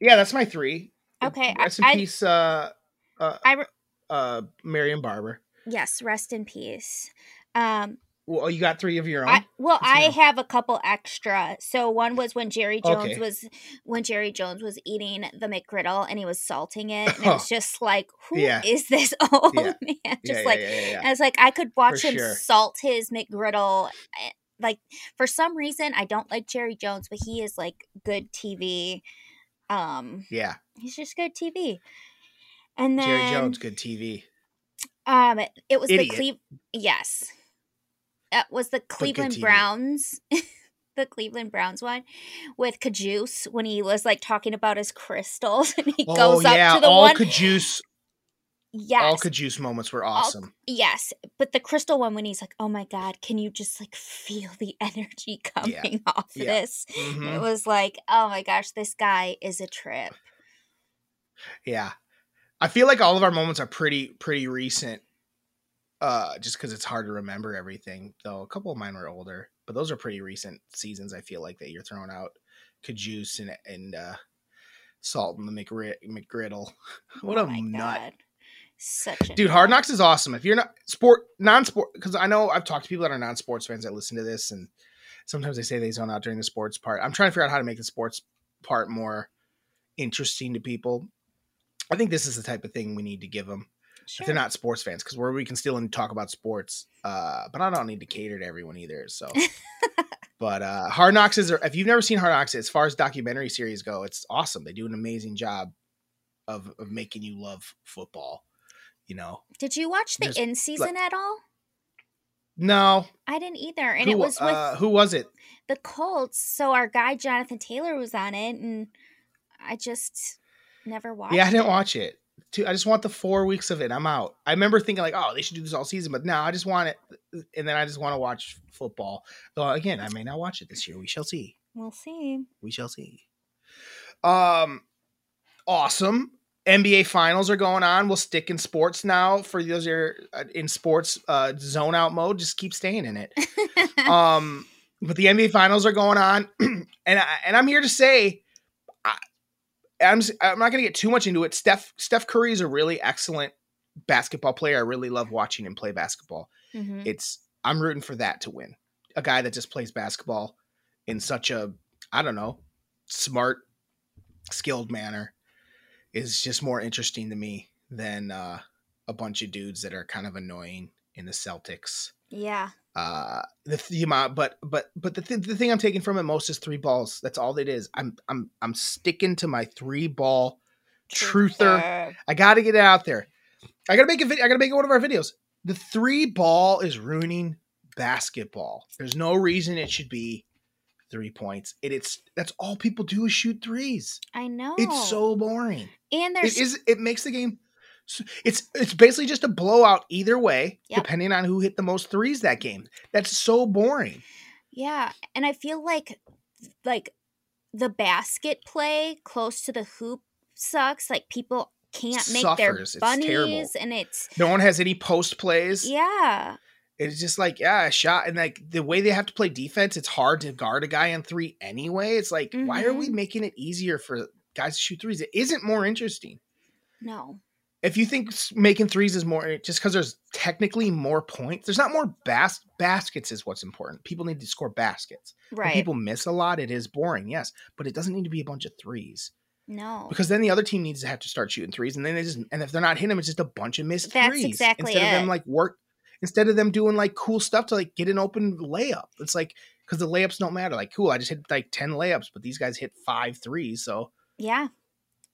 A: Yeah, that's my three.
B: Okay.
A: Rest in I, peace, uh, uh, I re- uh, Marion Barber.
B: Yes, rest in peace. Um,
A: well, you got three of your own.
B: I, well, I have a couple extra. So one was when Jerry Jones okay. was when Jerry Jones was eating the McGriddle and he was salting it, and it was just like, who yeah. is this old yeah. man? Just yeah, like, I was like, I could watch for him sure. salt his McGriddle. Eh, like for some reason, I don't like Jerry Jones, but he is like good TV. Um,
A: yeah,
B: he's just good TV. And then
A: Jerry Jones, good TV.
B: Um, it was Idiot. the Cleve. Yes, uh, was the Cleveland Browns. the Cleveland Browns one with Cajuice when he was like talking about his crystals and he oh, goes yeah. up to the
A: all
B: one.
A: Cajuice. Yes. All Cajuice moments were awesome. All,
B: yes. But the crystal one when he's like, oh my God, can you just like feel the energy coming yeah. off yeah. this? Mm-hmm. It was like, oh my gosh, this guy is a trip.
A: Yeah. I feel like all of our moments are pretty pretty recent uh just because it's hard to remember everything though a couple of mine were older but those are pretty recent seasons i feel like that you're throwing out. Cajuice and and uh salt and the McGrid- mcgriddle. What oh a nut. God.
B: such
A: a dude nut. hard knocks is awesome. If you're not sport non-sport because i know i've talked to people that are non-sports fans that listen to this and sometimes they say they zone out during the sports part. I'm trying to figure out how to make the sports part more interesting to people. I think this is the type of thing we need to give them Sure. If they're not sports fans, because where we can still talk about sports, uh, but I don't need to cater to everyone either. So, but uh, Hard Knocks is if you've never seen Hard Knocks, as far as documentary series go, it's awesome. They do an amazing job of of making you love football. You know.
B: Did you watch the in season like, at all?
A: No,
B: I didn't either. And who, it was with uh,
A: who was it?
B: The Colts. So our guy Jonathan Taylor was on it, and I just never watched.
A: Yeah, I didn't it. watch it two, I just want the four weeks of it. I'm out. I remember thinking like, oh, they should do this all season, but now I just want it, and then I just want to watch football. Though again, I may not watch it this year. We shall see.
B: We'll see.
A: We shall see. Um, awesome. NBA finals are going on. We'll stick in sports now for those are uh, in sports uh, zone out mode. Just keep staying in it. um, but the NBA finals are going on, and I, and I'm here to say I'm I'm not going to get too much into it. Steph Steph Curry is a really excellent basketball player. I really love watching him play basketball. Mm-hmm. It's I'm rooting for that to win. A guy that just plays basketball in such a I don't know smart, skilled manner is just more interesting to me than uh, a bunch of dudes that are kind of annoying in the Celtics.
B: Yeah
A: uh the, the amount but but but the, th- the thing i'm taking from it most is three balls. That's all it is. I'm i'm i'm sticking to my three ball truther. i gotta get it out there. I gotta make a video i gotta make one of our videos. The three ball is ruining basketball. There's no reason it should be three points. It, it's that's all people do is shoot threes.
B: I know
A: it's so boring.
B: And there's
A: it is it makes the game it's it's basically just a blowout either way, yep. depending on who hit the most threes that game. That's so boring.
B: Yeah, and I feel like like the basket play close to the hoop sucks. Like people can't make Suffers. their bunnies, and it's
A: no one has any post plays.
B: Yeah,
A: it's just like yeah, a shot, and like the way they have to play defense, it's hard to guard a guy on three anyway. It's like mm-hmm. why are we mm-hmm. making it easier for guys to shoot threes? It isn't more interesting.
B: No
A: if you think making threes is more eh, just because there's technically more points, there's not more bas- baskets is what's important. People need to score baskets.
B: Right. When
A: people miss a lot. It is boring, yes, but it doesn't need to be a bunch of threes.
B: No,
A: because then the other team needs to have to start shooting threes, and then they just and if they're not hitting them, it's just a bunch of missed
B: That's
A: threes.
B: exactly
A: instead
B: it.
A: of them like work, instead of them doing like cool stuff to like get an open layup. It's like because the layups don't matter. Like, cool, I just hit like ten layups, but these guys hit five threes, so
B: yeah,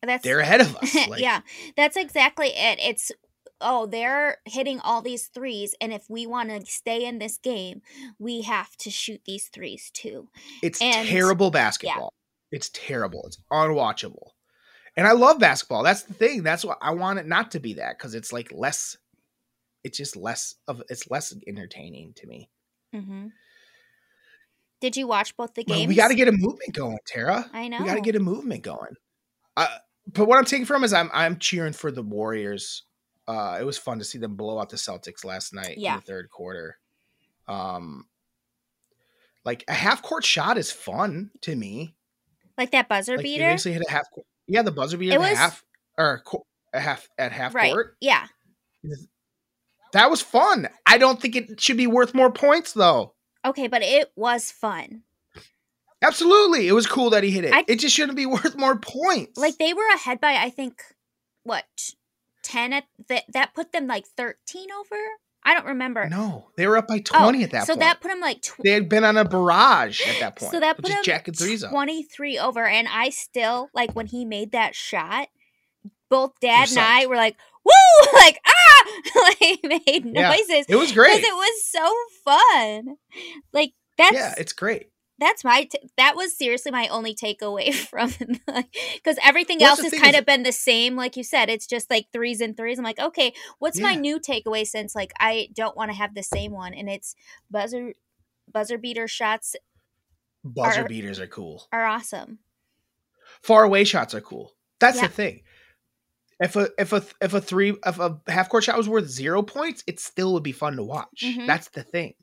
A: that's they're ahead of us.
B: Like, yeah, that's exactly it. It's oh, they're hitting all these threes, and if we want to stay in this game, we have to shoot these threes too.
A: It's and, terrible basketball. Yeah. It's terrible. It's unwatchable. And I love basketball. That's the thing. That's what I want it not to be that because it's like less. It's just less of. It's less entertaining to me.
B: Mm-hmm. Did you watch both the games? Well,
A: we got to get a movement going, Tara.
B: I know.
A: We got to get a movement going. Uh, but what I'm taking from is I'm I'm cheering for the Warriors. Uh, it was fun to see them blow out the Celtics last night
B: yeah.
A: in the third quarter. Um, like a half court shot is fun to me.
B: Like that buzzer
A: Like
B: beater.
A: basically hit a half. court- Yeah, the buzzer beater
B: It was-
A: half or a half at half
B: right.
A: court.
B: Yeah.
A: That was fun. I don't think it should be worth more points though.
B: Okay, but it was fun.
A: Absolutely, it was cool that he hit it.
B: I-
A: it just shouldn't be worth more points.
B: Like they were ahead by I think what ten at that that put them like thirteen over. I don't remember.
A: no, they were up by
B: Oh,
A: twenty at that
B: so
A: point.
B: So that put them like tw-
A: they had been on a barrage at that point.
B: so that put
A: just
B: him
A: jacking threes up.
B: twenty three over, and I still like when he made that shot. Both Dad and I were like, "Woo!" Like ah, like made
A: Yeah,
B: noises
A: It was great.
B: it was so fun. Like that's
A: yeah, it's great.
B: That's my t- that was seriously my only takeaway from because everything
A: Well,
B: else has kind
A: is-
B: of been the same like you said it's just like threes and threes i'm like okay what's my new takeaway since like i don't want to have the same one and it's buzzer buzzer beater shots
A: Buzzer
B: Are-
A: beaters are cool.
B: are awesome
A: Far away shots are cool. That's
B: Yeah.
A: the thing. If a if a if a three if a half court shot was worth zero points, it still would be fun to watch.
B: Mhm.
A: That's the thing.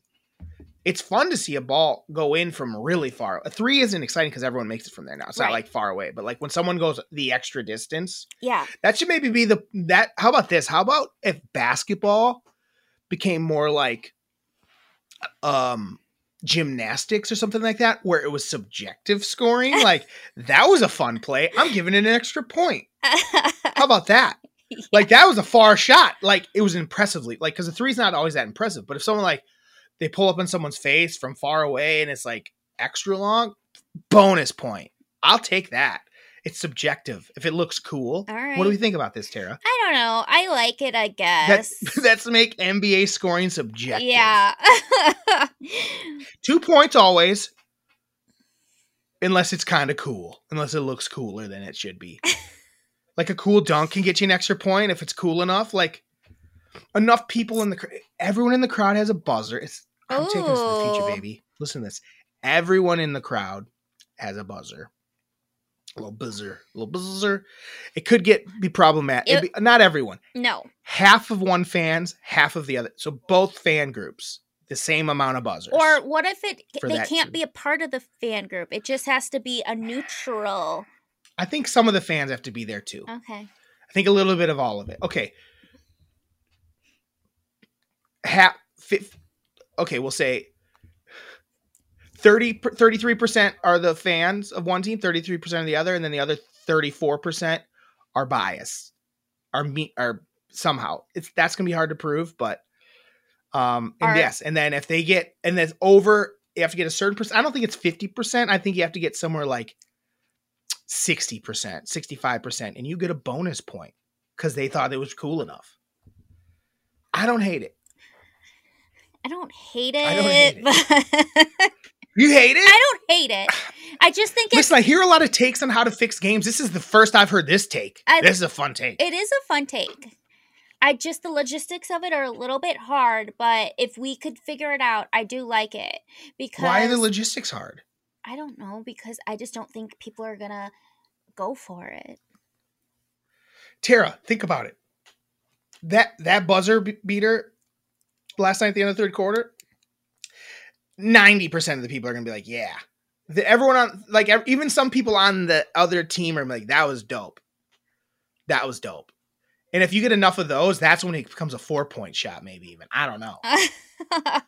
A: It's fun to see a ball go in from really far. A three isn't exciting because everyone makes it from there now. It's
B: Right.
A: not like far away, but like when someone goes the extra distance,
B: yeah
A: that should maybe be the that. How about this? How about if basketball became more like um gymnastics or something like that, where it was subjective scoring? like that was a fun play. I'm giving it an extra point. How about that? Like that was a far shot. Like it was impressively like because the three's not always that impressive. But if someone like they pull up in someone's face from far away and it's like extra long, bonus point. I'll take that. It's subjective. If it looks cool,
B: all right
A: what do we think about this, Tara?
B: i don't know i like it i guess
A: That's that's make NBA scoring subjective.
B: yeah
A: two points always, unless it's kind of cool. Unless it looks cooler than it should be. like a cool dunk can get you an extra point if it's cool enough. Like enough people in the cr- everyone in the crowd has a buzzer. It's I'm taking this to the future,
B: oh.
A: baby. Listen to this. Everyone in the crowd has a buzzer. A little buzzer, a little buzzer. It could get be problematic.
B: It-
A: be- not everyone.
B: no
A: Half of one fans, half of the other. So both fan groups, the same amount of buzzers.
B: or what if it they can't be a part of the fan group it just has to be a neutral
A: I think some of the fans have to be there too.
B: okay
A: I think a little bit of all of it. Okay. Half, okay, we'll say 30, 33% are the fans of one team, 33% of the other, and then the other 34% are biased. Are me are somehow. It's that's gonna be hard to prove, but um and
B: Are-
A: yes, and then if they get and then over you have to get a certain percent. I don't think it's 50%. I think you have to get somewhere like 60%, 65%, and you get a bonus point because they thought it was cool enough. I don't hate it.
B: I don't hate it.
A: I don't hate it.
B: but-
A: You hate it?
B: I don't hate it. I just think it's,
A: Listen, I hear a lot of takes on how to fix games. This is the first I've heard this take.
B: I-
A: this is a fun take.
B: it is a fun take. I just the logistics of it are a little bit hard, but if we could figure it out, I do like it because
A: Why are the logistics hard?
B: I don't know because I just don't think people are gonna go for it.
A: Tara, think about it. That that buzzer be- beater last night at the end of the third quarter, ninety percent of the people are gonna be like, "Yeah." The, everyone on like ev- even some people on the other team are like, "That was dope. That was dope." And if you get enough of those, that's when it becomes a four point shot, maybe even. I don't know.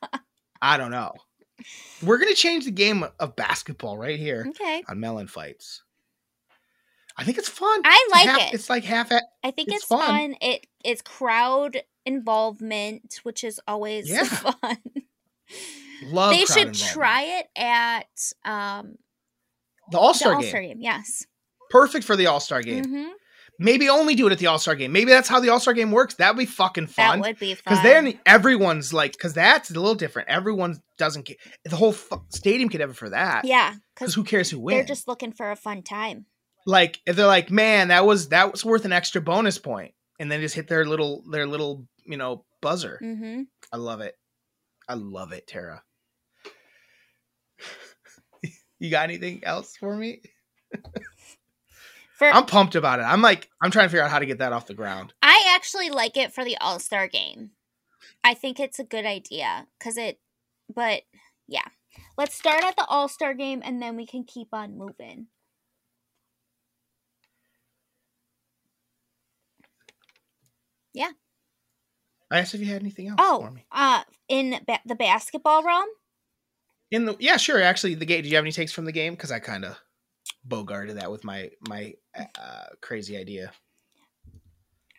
A: I don't know. We're gonna change the game of basketball right here
B: okay,
A: on Mellon Fights. I think it's fun.
B: I like
A: half-
B: it.
A: It's like half at
B: I think
A: It's
B: it's,
A: fun.
B: fun. It it's crowd involvement, which is always
A: Yeah.
B: fun.
A: love.
B: they should try it at um
A: the All Star game.
B: Game. Yes.
A: Perfect for the All Star game.
B: hmm
A: Maybe only do it at the All Star game. Maybe that's how the All Star game works. That'd be fucking fun.
B: That would be fun.
A: Because then everyone's like, because that's a little different. Everyone doesn't get the whole fu- stadium could ever for that.
B: yeah,
A: Because
B: because
A: who cares who wins?
B: they're just looking for a fun time.
A: like if they're like, man, that was that was worth an extra bonus point, and then just hit their little their little you know buzzer.
B: hmm
A: I love it. I love it, Tara. you got anything else for me?
B: For
A: I'm pumped about it. I'm like, I'm trying to figure out how to get that off the ground.
B: I actually like it for the All Star game. I think it's a good idea because it but yeah. Let's start at the All Star game and then we can keep on moving. Yeah.
A: I asked if you had anything else
B: oh,
A: for me.
B: Uh, in ba- the basketball realm.
A: In the yeah, sure. Actually, the game. Did you have any takes from the game? Because I kind of bogarted that with my my uh, crazy idea.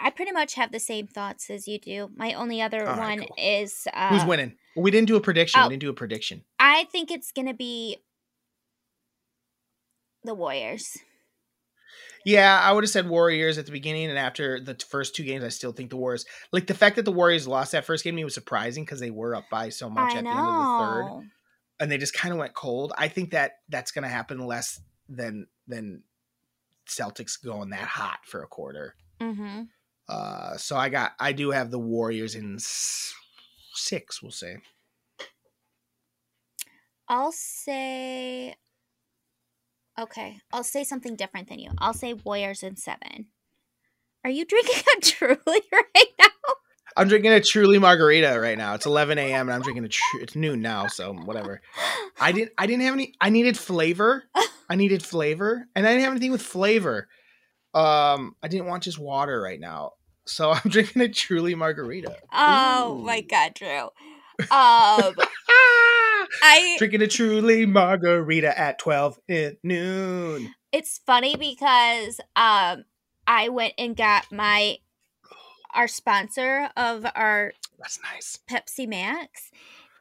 B: I pretty much have the same thoughts as you do. My only other right, one cool. is uh,
A: who's winning. We didn't do a prediction. Oh, we didn't do a prediction.
B: I think it's gonna be the Warriors.
A: Yeah, I would have said Warriors at the beginning, and after the first two games, I still think the Warriors. Like the fact that the Warriors lost that first game, me was surprising because they were up by so much I at know. the end of the third, and they just kind of went cold. I think that that's going to happen less than than Celtics going that hot for a quarter. Mm-hmm. Uh, so I got I do have the Warriors in six. We'll say.
B: I'll say Okay, I'll say something different than you. I'll say Warriors in seven. Are you drinking a Truly right now?
A: I'm drinking a Truly margarita right now. It's 11 a.m. and I'm drinking a. Tr- it's noon now, so whatever. I didn't. I didn't have any. I needed flavor. I needed flavor, and I didn't have anything with flavor. Um, I didn't want just water right now, so I'm drinking a Truly margarita.
B: Oh Ooh. my god, Drew. Um. I
A: drinking a truly margarita at 12 at noon.
B: It's funny because um I went and got my our sponsor of our
A: That's nice.
B: Pepsi Max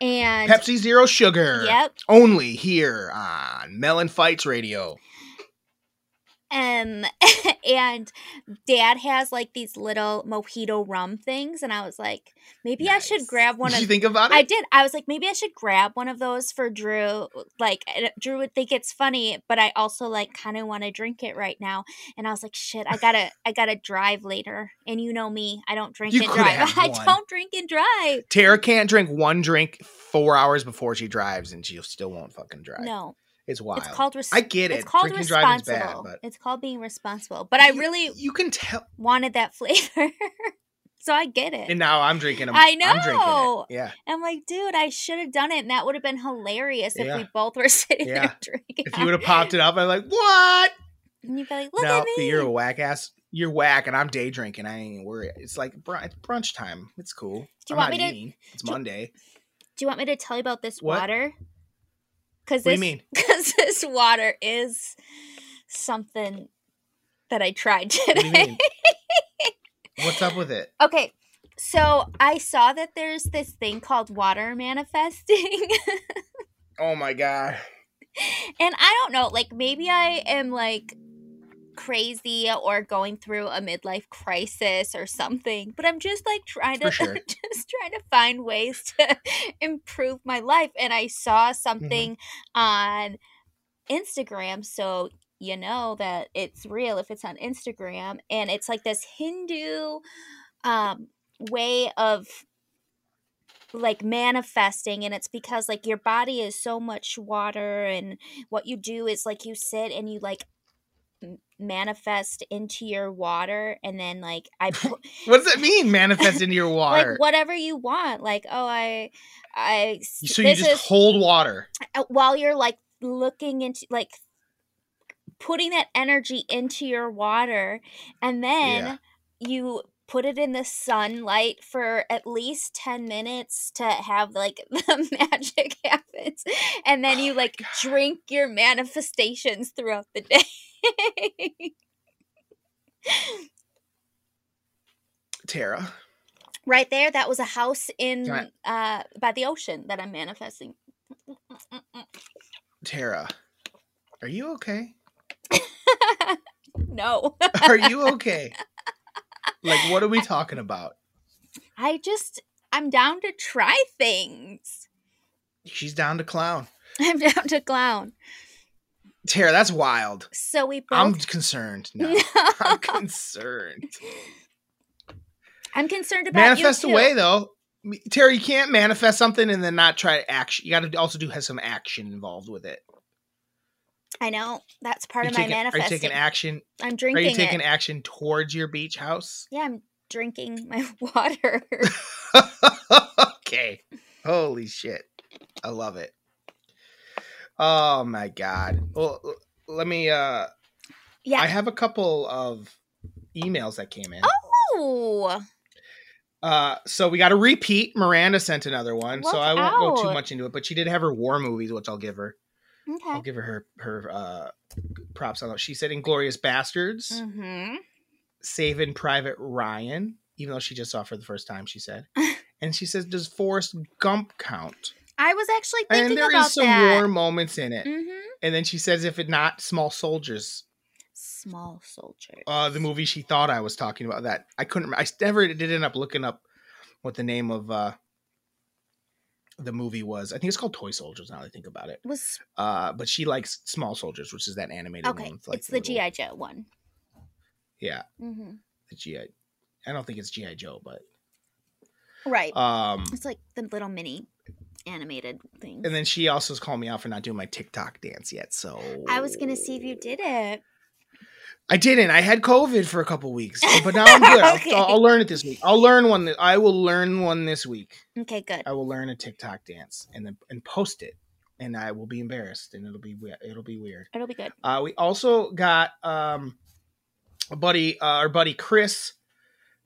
B: and
A: Pepsi Zero Sugar.
B: Yep.
A: Only here on Mellon Fights Radio.
B: Um, and dad has like these little mojito rum things, and I was like, maybe nice. I should grab one.
A: Did
B: of,
A: you think about it?
B: I did. I was like, maybe I should grab one of those for Drew. Like, Drew would think it's funny, but I also like kind of want to drink it right now. And I was like, shit, I gotta, I gotta drive later. And you know me, I don't drink you and drive. I don't drink and drive.
A: Tara can't drink one drink four hours before she drives, and she still won't fucking drive.
B: No,
A: it's wild.
B: It's called.
A: Res- I get it.
B: It's called Drinking responsible. Bad, but it's called being responsible. But I really,
A: you can tell,
B: wanted that flavor, so I get it.
A: And now I'm drinking. Them.
B: I know.
A: I'm. Yeah.
B: I'm like, dude, I should have done it, and that would have been hilarious if yeah. we both were sitting yeah. there drinking.
A: If you would have popped it up, I'm like, what?
B: And you'd be like, look no, at me.
A: You're a whack ass. You're whack, and I'm day drinking. I ain't worried. It's like br- it's brunch time. It's cool. Do you I'm want me to? It's Monday.
B: Do you want me to tell you about this what? water?
A: Because this, mean?
B: Because this water is something that I tried today.
A: What What's up with it?
B: Okay, so I saw that there's this thing called water manifesting.
A: oh my god.
B: And I don't know, like maybe I am like crazy or going through a midlife crisis or something but i'm just like trying to sure. just trying to find ways to improve my life and i saw mm-hmm. something mm-hmm. on instagram so you know that it's real if it's on instagram and it's like this hindu um way of like manifesting and it's because like your body is so much water and what you do is like you sit and you like manifest into your water and then like I
A: what does that mean manifest into your water?
B: like whatever you want like oh I I
A: so you just is, hold water.
B: uh, while you're like looking into like putting that energy into your water and then yeah. you put it in the sunlight for at least 10 minutes to have like the magic happens and then oh you like drink your manifestations throughout the day
A: Tara.
B: Right there, that was a house in I... uh by the ocean that I'm manifesting.
A: Tara, are you okay?
B: no.
A: are you okay? Like what are we talking about?
B: I just I'm down to try things.
A: She's down to clown.
B: I'm down to clown.
A: Tara, that's wild.
B: So we both.
A: I'm concerned. No, I'm concerned.
B: I'm concerned about
A: manifest away though. Tara, you can't manifest something and then not try to action. You got to also do have some action involved with it.
B: I know that's part of taking, my manifesting.
A: Are you taking action?
B: I'm drinking.
A: Are you taking
B: it.
A: action towards your beach house?
B: Yeah, I'm drinking my water.
A: okay. Holy shit. I love it. Oh my god. Well, let me. uh
B: Yeah.
A: I have a couple of emails that came in.
B: oh.
A: Uh, so we got a repeat. Miranda sent another one, so I won't go too much into it. But she did have her war movies, which I'll give her.
B: Okay.
A: I'll give her her, her uh, props on those. She said Inglourious Basterds,
B: Mm-hmm.
A: Saving Private Ryan, even though she just saw it for the first time. She said, and she says, "Does Forrest Gump count?"
B: I was actually thinking
A: And there
B: about
A: is some
B: that.
A: war moments in it.
B: Mm-hmm.
A: And then she says, "If it not Small Soldiers."
B: Small soldiers.
A: uh the movie she thought I was talking about that I couldn't. I never did end up looking up what the name of uh the movie was. I think it's called Toy Soldiers now that I think about it.
B: was
A: Uh but she likes Small Soldiers, which is that animated
B: okay.
A: one. with, like,
B: it's the GI Joe one.
A: Yeah,
B: Mm-hmm.
A: the GI I don't think it's GI Joe, but
B: Right.
A: um
B: it's like the little mini animated thing.
A: and then she also has called me out for not doing my TikTok dance yet. So
B: I was gonna see if you did it.
A: I didn't. I had COVID for a couple weeks, but now I'm good. I'll-
B: Okay.
A: I'll, I'll learn it this week. I'll learn one. That, I will learn one this week.
B: Okay, good.
A: I will learn a TikTok dance and then and post it, and I will be embarrassed, and it'll be we- it'll be weird.
B: It'll be good.
A: Uh, we also got um, a buddy, uh, our buddy Chris,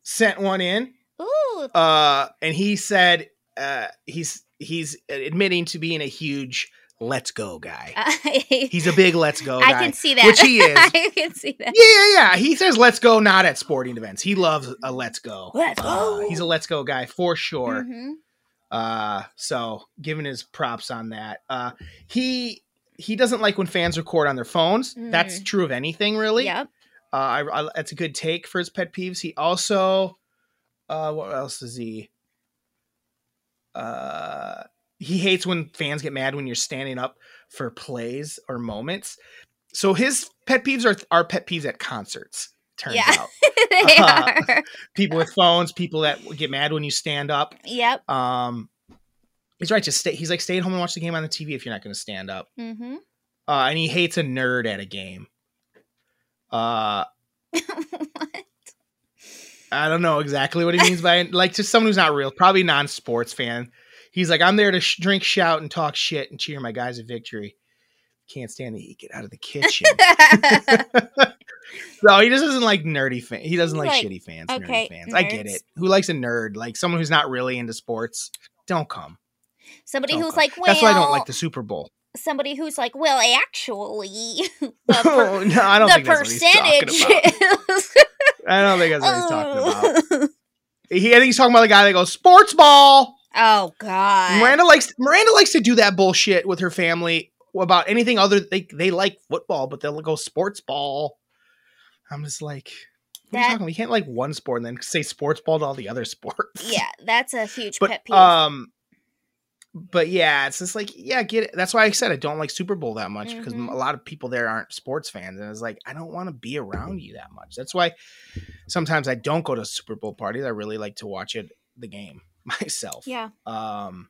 A: sent one in,
B: Ooh.
A: uh, and he said uh, he's he's admitting to being a huge "Let's Go" guy.
B: I,
A: He's a big "Let's Go"
B: I can see that.
A: which he is.
B: I can see that.
A: Yeah, yeah, yeah. He says "Let's go" not at sporting events. He loves a "Let's go."
B: Let's
A: Uh, he's a "Let's go" guy for sure.
B: Mhm.
A: Uh, so giving his props on that. Uh, he he doesn't like when fans record on their phones. That's
B: Mm.
A: true of anything, really.
B: Yep.
A: Uh, I, I, that's a good take for his pet peeves. He also, uh, what else is he? Uh, he hates when fans get mad when you're standing up for plays or moments. So his pet peeves are are pet peeves at concerts. Turns
B: Yeah.
A: out,
B: they
A: Uh,
B: are.
A: people with phones, people that get mad when you stand up.
B: Yep.
A: Um, he's right. Just stay. He's like, stay at home and watch the game on the TV if you're not going to stand up.
B: Mm-hmm.
A: Uh, and he hates a nerd at a game. Uh, I don't know exactly what he means by like just someone who's not real, probably non-sports fan. He's like, I'm there to sh- drink, shout, and talk shit and cheer my guys at victory. Can't stand the get out of the kitchen. no, he just doesn't like nerdy fan. He doesn't like,
B: Like,
A: shitty fans.
B: okay,
A: nerdy fans. I get it. Who likes a nerd? Like someone who's not really into sports. Don't come.
B: somebody
A: Don't
B: who's
A: come.
B: like, well,
A: That's why I don't like the Super Bowl.
B: Somebody who's like, well, actually, the, per-
A: Oh, no, I don't
B: the
A: think that's what he's talking
B: percentage. is-
A: I don't think that's what he's talking about. He, I think he's talking about the guy that goes sports ball.
B: Oh God.
A: Miranda likes Miranda likes to do that bullshit with her family about anything other. They they like football, but they'll go sports ball. I'm just like, what are you
B: That-?
A: You can't like one sport and then say sports ball to all the other sports.
B: yeah, that's a huge
A: but
B: pet peeve.
A: um, but yeah, it's just like yeah, get it. That's why I said I don't like Super Bowl that much because
B: Mhm.
A: a lot of people there aren't sports fans, and it's like I don't want to be around you that much. That's why sometimes I don't go to Super Bowl parties. I really like to watch it the game myself.
B: yeah.
A: Um,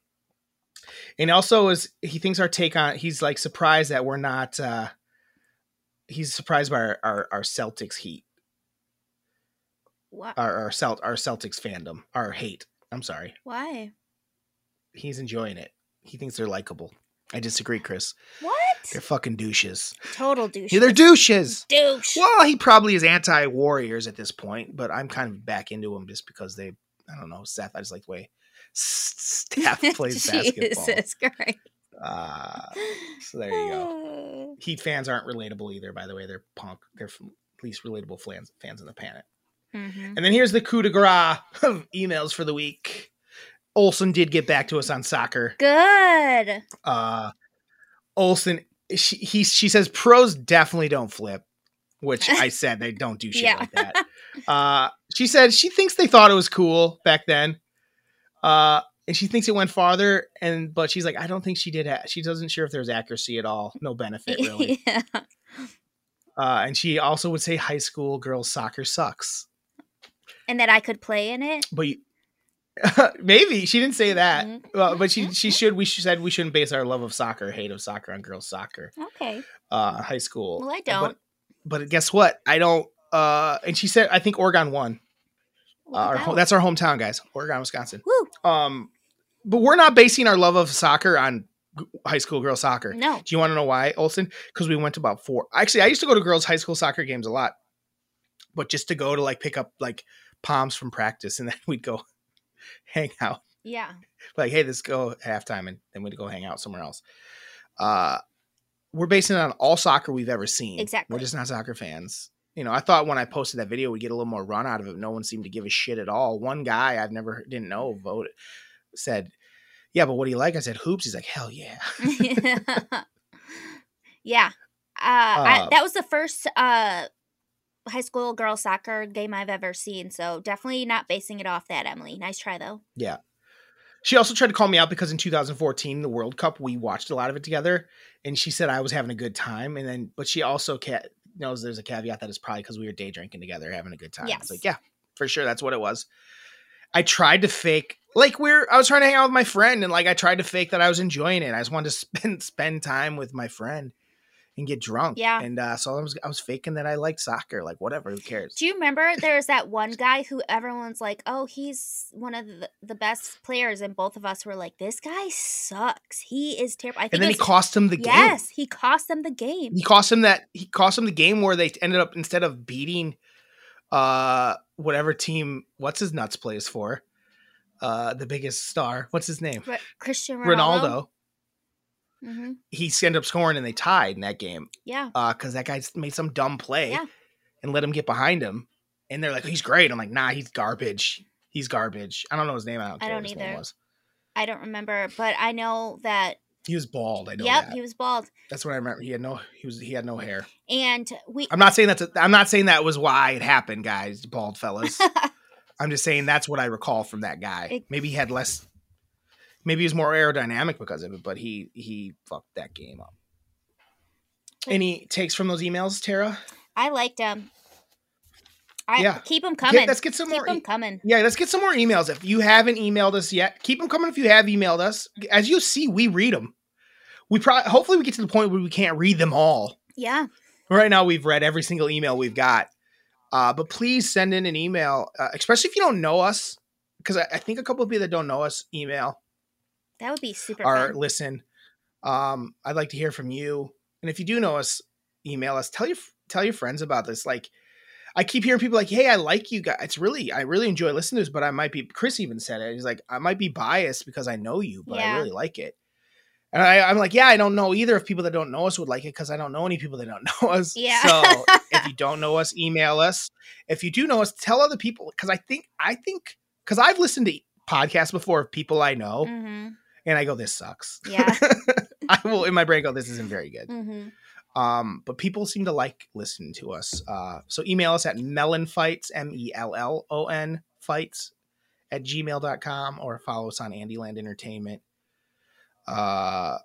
A: and also is he thinks our take on he's like surprised that we're not. uh He's surprised by our our, our Celtics heat,
B: What?
A: our our, Celt, our Celtics fandom, our hate. I'm sorry.
B: Why?
A: He's enjoying it. He thinks they're likable. I disagree, Chris.
B: What?
A: They're fucking douches.
B: Total douche.
A: Yeah, they're douches.
B: douche.
A: Well, he probably is anti-Warriors at this point, but I'm kind of back into him just because they. I don't know, Seth. I just like the way Steph plays basketball.
B: Jesus Christ.
A: Uh, so there you go. Heat fans aren't relatable either, by the way. They're punk. They're least relatable fans fans on the planet.
B: Mhm.
A: And then here's the coup de grace of emails for the week. Olson did get back to us on soccer.
B: Good.
A: Uh, Olson, she he she says pros definitely don't flip, which I said they don't do shit
B: Yeah.
A: like that. Uh, she said she thinks they thought it was cool back then. Uh, and she thinks it went farther, and but she's like, I don't think she did. Ha- she doesn't sure if there's accuracy at all. No benefit really.
B: yeah.
A: Uh, and she also would say high school girls soccer sucks.
B: And that I could play in it.
A: But you, maybe she didn't say that.
B: Mhm.
A: Well, but she she should. We said we shouldn't base our love of soccer, hate of soccer on girls soccer.
B: Okay.
A: Uh, high school.
B: Well, I don't.
A: But, guess what? I don't. Uh, and she said I think Oregon won. Uh, our,
B: that.
A: that's our hometown, guys. Oregon, Wisconsin.
B: Woo.
A: Um, but we're not basing our love of soccer on high school girls soccer.
B: No.
A: Do you want to know why, Olson? Because we went to about four. Actually, I used to go to girls' high school soccer games a lot, but just to go to like pick up like palms from practice, and then we'd go hang out.
B: Yeah.
A: Like, hey, let's go halftime, and then we'd go hang out somewhere else. Uh, we're basing it on all soccer we've ever seen.
B: Exactly.
A: We're just not soccer fans. You know, I thought when I posted that video, we'd get a little more run out of it. No one seemed to give a shit at all. One guy I've never didn't know voted said, "Yeah, but what do you like?" I said, "Hoops." He's like, "Hell yeah."
B: yeah. Uh, I,
A: Uh,
B: that was the first uh, high school girls soccer game I've ever seen. So definitely not basing it off that, Emily. Nice try, though.
A: Yeah. She also tried to call me out because in 2014, the World Cup, we watched a lot of it together, and she said I was having a good time. And then, but she also ca- knows there's a caveat that it's probably because we were day drinking together, having a good time.
B: Yes.
A: It's like, yeah, for sure, that's what it was. I tried to fake, like we're, I was trying to hang out with my friend, and like I tried to fake that I was enjoying it. I just wanted to spend spend time with my friend and get drunk.
B: Yeah.
A: And uh, so I was, I was faking that I liked soccer. Like whatever, who cares?
B: Do you remember there's that one guy who everyone's like, oh, he's one of the, the best players, and both of us were like, this guy sucks. He is terrible. I think
A: and then
B: it
A: he cost him the game.
B: yes, he cost them the game.
A: he cost him that he cost him the game where they ended up instead of beating uh whatever team what's his nuts plays for uh the biggest star what's his name
B: Christian Ronaldo.
A: ronaldo
B: hmm
A: he ended up scoring and they tied in that game
B: Yeah.
A: uh because that guy made some dumb play
B: Yeah.
A: and let him get behind him and they're like he's great i'm like nah he's garbage he's garbage i don't know his name i don't,
B: I don't
A: what his name
B: either.
A: was.
B: I don't remember, but I know that.
A: he was bald i know
B: yep,
A: that.
B: he was bald,
A: that's what i remember he had no he was he had no hair
B: and we.
A: i'm not saying that's a, i'm not saying that was why it happened guys bald fellas I'm just saying that's what I recall from that guy.
B: It-
A: maybe he had less. Maybe he's more aerodynamic because of it, but he he fucked that game up. Any takes from those emails, Tara?
B: I liked them. I
A: Yeah.
B: keep them coming.
A: let's get some
B: keep
A: more.
B: them
A: e-
B: coming.
A: yeah, let's get some more emails. If you haven't emailed us yet, keep them coming. If you have emailed us, as you see, we read them. We probably hopefully we get to the point where we can't read them all.
B: Yeah,
A: Right now, we've read every single email we've got. Uh, but please send in an email, uh, especially if you don't know us, because I, I think a couple of people that don't know us email
B: that would be super
A: or
B: fun.
A: listen. Um, I'd like to hear from you, and if you do know us, email us. Tell your tell your friends about this. Like, I keep hearing people like, "Hey, I like you guys. It's really, I really enjoy listening to this." But I might be. Chris even said it. He's like, "I might be biased because I know you, but I really like it." And I, I'm like, yeah, I don't know either if people that don't know us would like it because I don't know any people that don't know us.
B: Yeah.
A: So if you don't know us, email us. If you do know us, tell other people because I think I think because I've listened to podcasts before of people I know,
B: hmm
A: and I go, "This sucks."
B: Yeah.
A: I will in my brain go, "This isn't very good."
B: hmm
A: Um, but people seem to like listening to us. Uh, so email us at mellonfights, M E L L O N fights at gmail.com or follow us on Andyland Entertainment uh,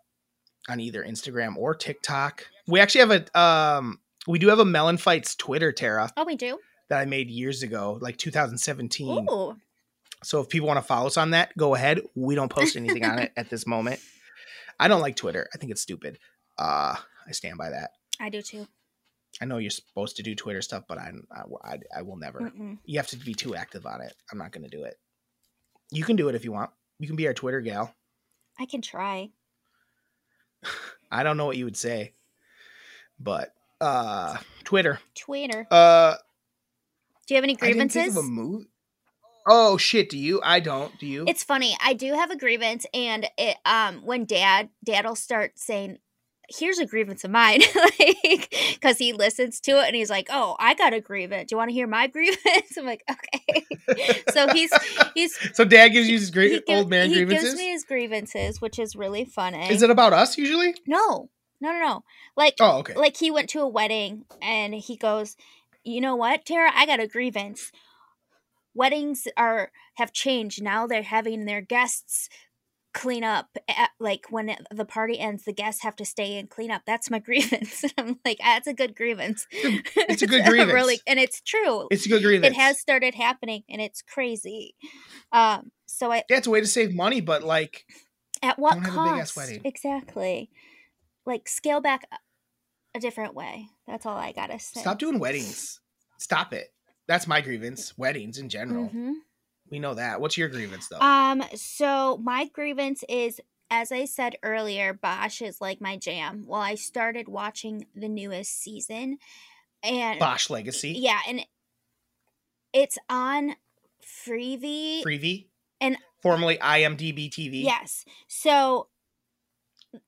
A: on either Instagram or TikTok. We actually have a um, we do have a Mellon Fights Twitter, Tara,
B: Oh, we do.
A: that I made years ago, like 2017.
B: Ooh,
A: So if people want to follow us on that, go ahead. We don't post anything on it at this moment. I don't like Twitter. I think it's stupid. Uh, I stand by that.
B: I do too.
A: I know you're supposed to do Twitter stuff, but I I, I, I will never.
B: Mm-mm.
A: You have to be too active on it. I'm not going to do it. You can do it if you want. You can be our Twitter gal.
B: I can try.
A: I don't know what you would say, but uh, Twitter.
B: Twitter.
A: Uh,
B: Do you have any
A: I didn't think
B: grievances?
A: of a movie. Oh shit! Do you? I don't. Do you?
B: It's funny. I do have a grievance, and it um when dad dad'll start saying, "Here's a grievance of mine," like because he listens to it and he's like, "Oh, I got a grievance. Do you want to hear my grievance?" I'm like, "Okay." so he's he's
A: so dad gives you his
B: he,
A: old man grievances?
B: he
A: grievances.
B: gives me his grievances, which is really funny.
A: Is it about us usually?
B: no, no, no, no. Like
A: Oh, okay.
B: like he went to a wedding and he goes, "You know what, Tara? I got a grievance. Weddings are have changed. Now they're having their guests clean up. At, like when the party ends, the guests have to stay and clean up. That's my grievance." I'm like, "That's a good grievance.
A: It's a good grievance really,
B: and it's true.
A: It's a good grievance.
B: It has started happening, and it's crazy. Um, so I
A: Yeah, it's a way to save money, but like,
B: at what
A: Don't have a
B: cost?
A: wedding.
B: Exactly. Like scale back a- a different way. That's all I gotta say.
A: stop doing weddings. Stop it. That's my grievance. Weddings in general.
B: Mhm.
A: We know that. What's your grievance though?
B: Um. So my grievance is as I said earlier, Bosch is like my jam. Well, I started watching the newest season and
A: Bosch Legacy.
B: Yeah, and it's on Freevee.
A: Freevee?
B: And
A: formerly IMDb TV.
B: Yes. So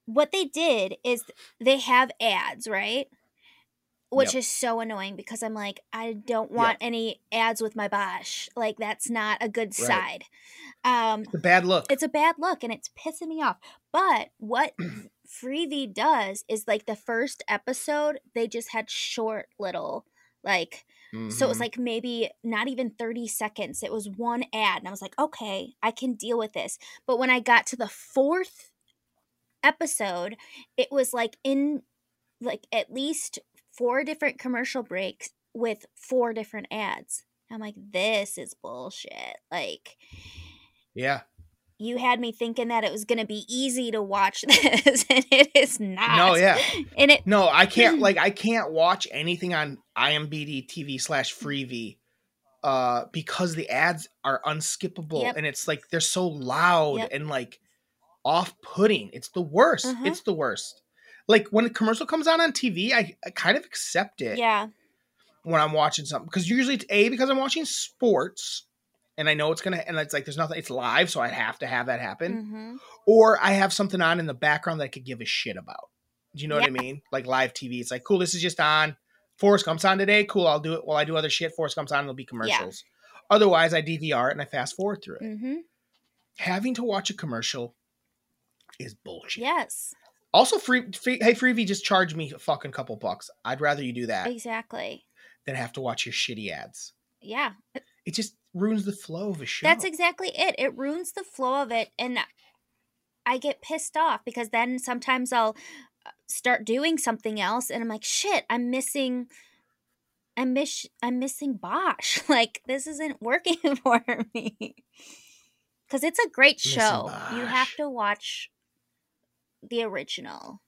B: what they did is they have ads, right? Which yep. is so annoying because I'm like, I don't want yep. any ads with my Bosch. Like that's not a good right. side. Um
A: It's a bad look.
B: It's a bad look and it's pissing me off. But what Freevee does is like the first episode, they just had short little like mm-hmm. so it was mm-hmm. like maybe not even 30 seconds. It was one ad and I was like, "Okay, I can deal with this." But when I got to the fourth episode, it was like in like at least four different commercial breaks with four different ads. I'm like, this is bullshit. Like,
A: yeah.
B: You had me thinking that it was going to be easy to watch this, and it is not.
A: No, yeah,
B: and it.
A: No, I can't. like, I can't watch anything on IMBD TV slash Freevee, uh, because the ads are unskippable, yep. and it's like they're so loud yep. and like off-putting. It's the worst. Uh-huh. It's the worst. Like when a commercial comes out on TV, I, I kind of accept it.
B: Yeah.
A: When I'm watching something, because usually it's a because I'm watching sports, and I know it's gonna, and it's like there's nothing, it's live, so I have to have that happen, mm-hmm. or I have something on in the background that I could give a shit about. Do you know yeah. what I mean? Like live TV, it's like cool. This is just on. Forrest Gump's on today. Cool. I'll do it while I do other shit. Forrest Gump's on. It'll be commercials. Yeah. Otherwise, I DVR it and I fast forward through it. Mm-hmm. Having to watch a commercial is bullshit.
B: Yes.
A: Also, free, free hey Freevee, just charge me a fucking couple bucks. I'd rather you do that
B: exactly
A: than have to watch your shitty ads.
B: Yeah,
A: it just ruins the flow of a show.
B: That's exactly it. It ruins the flow of it, and I get pissed off because then sometimes I'll uh, start doing something else, and I'm like, shit, I'm missing. I'm miss I'm missing Bosch. Like this isn't working for me because it's a great show. You have to watch the original.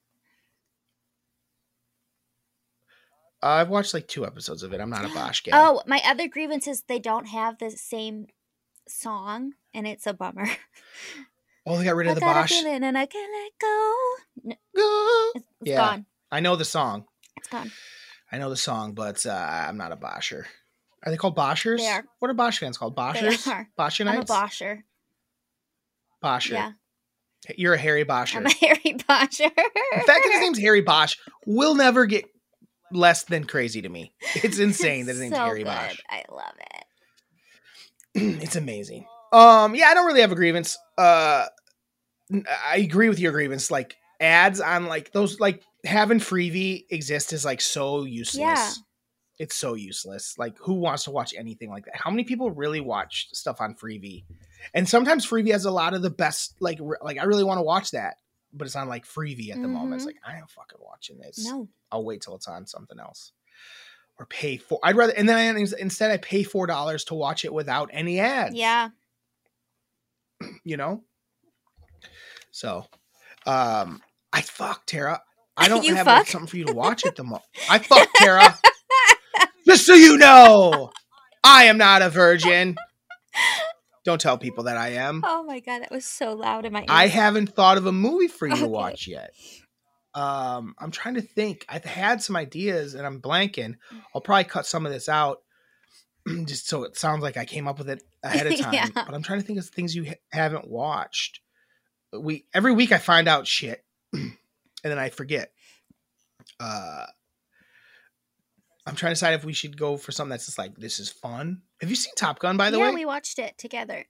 A: I've watched like two episodes of it. I'm not a Bosch guy.
B: Oh, my other grievance is they don't have the same song, and it's a bummer.
A: Oh, they got rid of I the Bosch.
B: And I can't let go.
A: Go. It's,
B: it's yeah, gone.
A: I know the song.
B: It's gone.
A: I know the song, but uh, I'm not a Boscher. Are they called Boschers?
B: They are.
A: What are Bosch fans called? Boschers?
B: They are.
A: Boscherites?
B: I'm a Boscher.
A: Boscher.
B: Yeah.
A: You're a Harry Boscher.
B: I'm a Harry Boscher.
A: the fact that his name's Harry Bosch will never get less than crazy to me. It's insane that his name's
B: so
A: Harry
B: good.
A: Bosch.
B: I love it.
A: it's amazing. Um, yeah, I don't really have a grievance. Uh, I agree with your grievance. Like ads on like those, like having Freevee exist is like so useless.
B: Yeah.
A: It's so useless. Like, who wants to watch anything like that? How many people really watch stuff on Freevee? And sometimes Freevee has a lot of the best. Like, re- like I really want to watch that, but it's on like Freevee at the mm-hmm. moment. It's like I am fucking watching this.
B: No,
A: I'll wait till it's on something else, or pay for. I'd rather and then I, instead I pay four dollars to watch it without any ads.
B: Yeah,
A: you know. So, um, I fuck Tara. I don't have like, something for you to watch at the moment. I fuck Tara. Just so you know, I am not a virgin. Don't tell people that I am.
B: Oh my god, that was so loud in my ears.
A: I haven't thought of a movie for you okay. to watch yet. Um, I'm trying to think. I've had some ideas and I'm blanking. I'll probably cut some of this out just so it sounds like I came up with it ahead of time. yeah. But I'm trying to think of things you ha- haven't watched. We every week I find out shit and then I forget. Uh I'm trying to decide if we should go for something that's just like this is fun. Have you seen Top Gun by the
B: yeah,
A: way?
B: Yeah, we watched it together.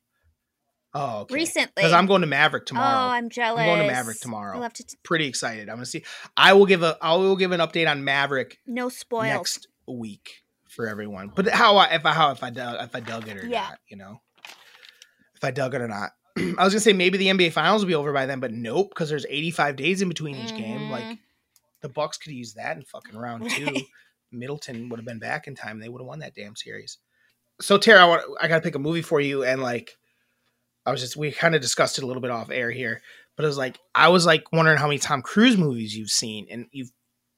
A: Oh, okay.
B: recently.
A: Because I'm going to Maverick tomorrow.
B: Oh, I'm jealous.
A: I'm going to Maverick tomorrow.
B: I love to. T-
A: Pretty excited. I'm gonna see. I will give a. I will give an update on Maverick.
B: No spoils.
A: Next week for everyone. But how I if I how if I dug if I dug it or yeah. not, you know, if I dug it or not. I was gonna say maybe the NBA Finals will be over by then, but nope, because there's 85 days in between each mm-hmm. game. Like mm-hmm. the Bucks could use that in fucking round two. Middleton would have been back in time, they would have won that damn series. So Tara, I want I gotta pick a movie for you, and like I was just we kind of discussed it a little bit off air here, but it was like I was like wondering how many Tom Cruise movies you've seen, and you've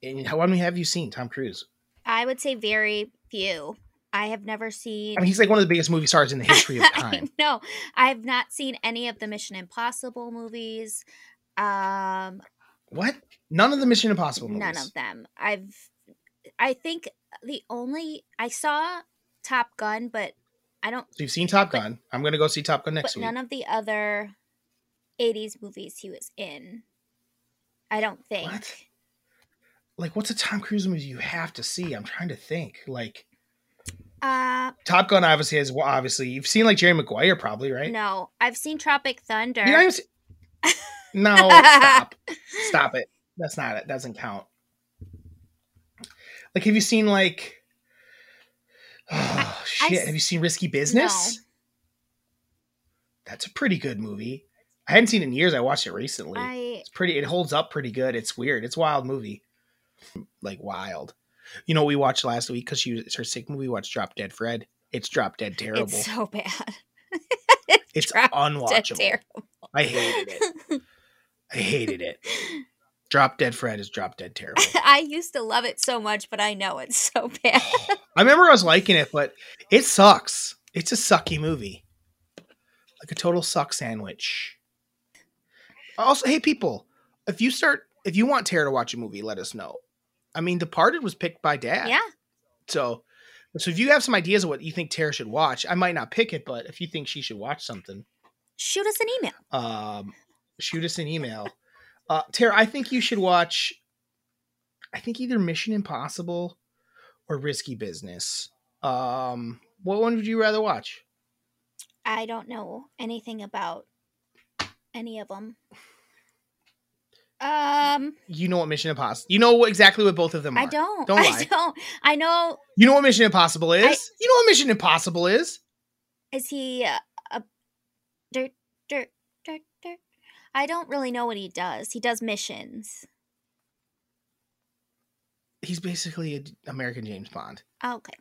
A: and how many have you seen Tom Cruise?
B: I would say very few. I have never seen.
A: I mean, he's like one of the biggest movie stars in the history of time.
B: no, I've not seen any of the Mission Impossible movies. Um,
A: what? None of the Mission Impossible movies.
B: none of them. I've. I think the only I saw Top Gun, but I don't.
A: So you've seen Top
B: But-
A: Gun. I'm gonna go see Top Gun next week.
B: none of the other '80s movies he was in. I don't think.
A: What? Like, what's a Tom Cruise movie you have to see? I'm trying to think. Like,
B: Uh,
A: Top Gun obviously has. Well, obviously, you've seen like Jerry Maguire, probably, right?
B: no, I've seen Tropic Thunder.
A: You see- no, stop, stop it. That's not it. Doesn't count. Like, have you seen like? Oh shit!
B: s-
A: have you seen Risky Business? That's a pretty good movie. I hadn't seen it in years. I watched it recently.
B: I
A: It's pretty. It holds up pretty good. It's weird. It's a wild movie. Like wild. You know we watched last week because she was it's her sick movie. We watched Drop Dead Fred. It's drop dead terrible.
B: it's so bad.
A: It's
B: Dead
A: unwatchable.
B: terrible.
A: I hated it. I hated it. Drop Dead Fred is drop dead terrible.
B: I used to love it so much, but I know it's so bad.
A: I remember I was liking it, but it sucks. It's a sucky movie. Like a total suck sandwich. Also, hey people, if you start if you want Tara to watch a movie, let us know. I mean, Departed was picked by Dad.
B: yeah.
A: So so if you have some ideas of what you think Tara should watch, I might not pick it, but if you think she should watch something,
B: Shoot us an email.
A: um shoot us an email. Uh Tara, I think you should watch I think either Mission Impossible or Risky Business. Um what one would you rather watch?
B: I don't know anything about any of them. Um,
A: You know what Mission Impossible. You know exactly what both of them are.
B: I don't.
A: Don't
B: I don't. I know.
A: You know what Mission Impossible is?
B: I-
A: you know what Mission Impossible is?
B: Is he a dirt, dirt? I don't really know what he does. He does missions.
A: He's basically an American James Bond.
B: Oh, okay.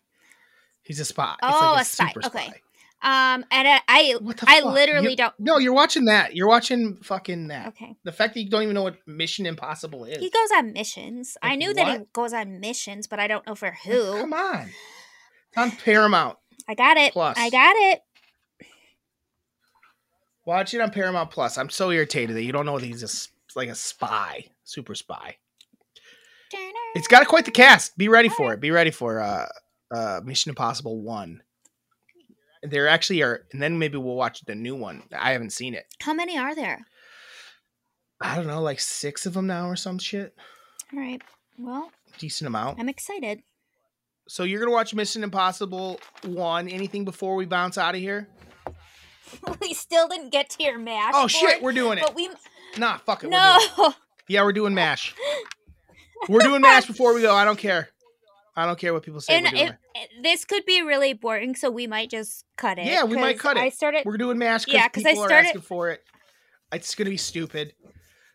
A: He's a spy.
B: Oh,
A: like
B: a spy.
A: super
B: Okay. Um, and I, I, I literally
A: You-
B: don't.
A: No, you're watching that. You're watching fucking that.
B: Okay.
A: The fact that you don't even know what Mission Impossible is.
B: He goes on missions. I
A: Like
B: knew that he goes on missions, but I don't know for
A: Like,
B: who.
A: Come on. It's on Paramount.
B: I got it.
A: Plus.
B: I got it.
A: Watch it on Paramount Plus. I'm so irritated that you don't know that he's a, like a spy, super spy. It's got quite the cast. Be ready for it. Be ready for uh, uh, Mission Impossible One. There actually are, and then maybe we'll watch the new one. I haven't seen it.
B: How many are there?
A: I don't know, like six of them now or some shit.
B: All right. Well,
A: Decent amount.
B: I'm excited.
A: So you're gonna watch Mission Impossible One. Anything before we bounce out of here?
B: we still didn't get to your mash.
A: Oh shit, we're doing it.
B: But we
A: Nah, fuck it. we're it.
B: no.
A: Yeah, we're doing mash. We're doing mash before we go. I don't care. I don't care what people say.
B: And
A: we're,
B: if, this could be really boring, so we might just cut it.
A: Yeah, we might cut it.
B: I started.
A: we're doing mash because
B: Yeah, 'cause I
A: people are
B: started-
A: asking for it. It's gonna be stupid.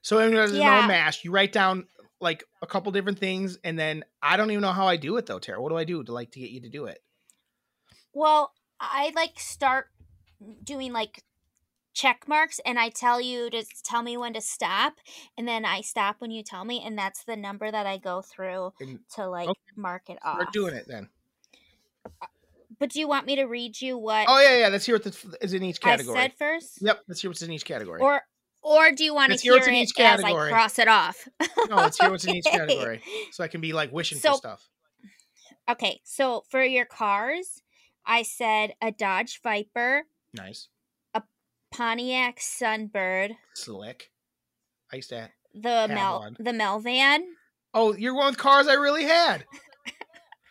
A: So anyone doesn't
B: Yeah.
A: know mash, you write down like a couple different things, and then I don't even know how I do it though, Tara. What do I do to like to get you to do it?
B: Well, I like start doing like check marks, and I tell you to tell me when to stop, and then I stop when you tell me, and that's the number that I go through
A: And
B: to like
A: Okay.
B: mark it off.
A: Start doing it then.
B: Uh, but do you want me to read you what
A: Oh yeah, yeah. Let's hear what the, is in each
B: I
A: category.
B: said first?
A: Yep, let's hear what's in each category.
B: Or or do you want to
A: Let's hear
B: hear
A: what's in
B: it
A: each
B: as I
A: category.
B: cross it off?
A: no, let's hear what's in each category, so I can be like wishing
B: So-
A: for stuff.
B: Okay, so for your cars, I said a Dodge Viper,
A: Nice, A
B: Pontiac Sunbird,
A: slick. I used to.
B: the Mel
A: one.
B: the Melvan,
A: Oh, you're going with cars I really had.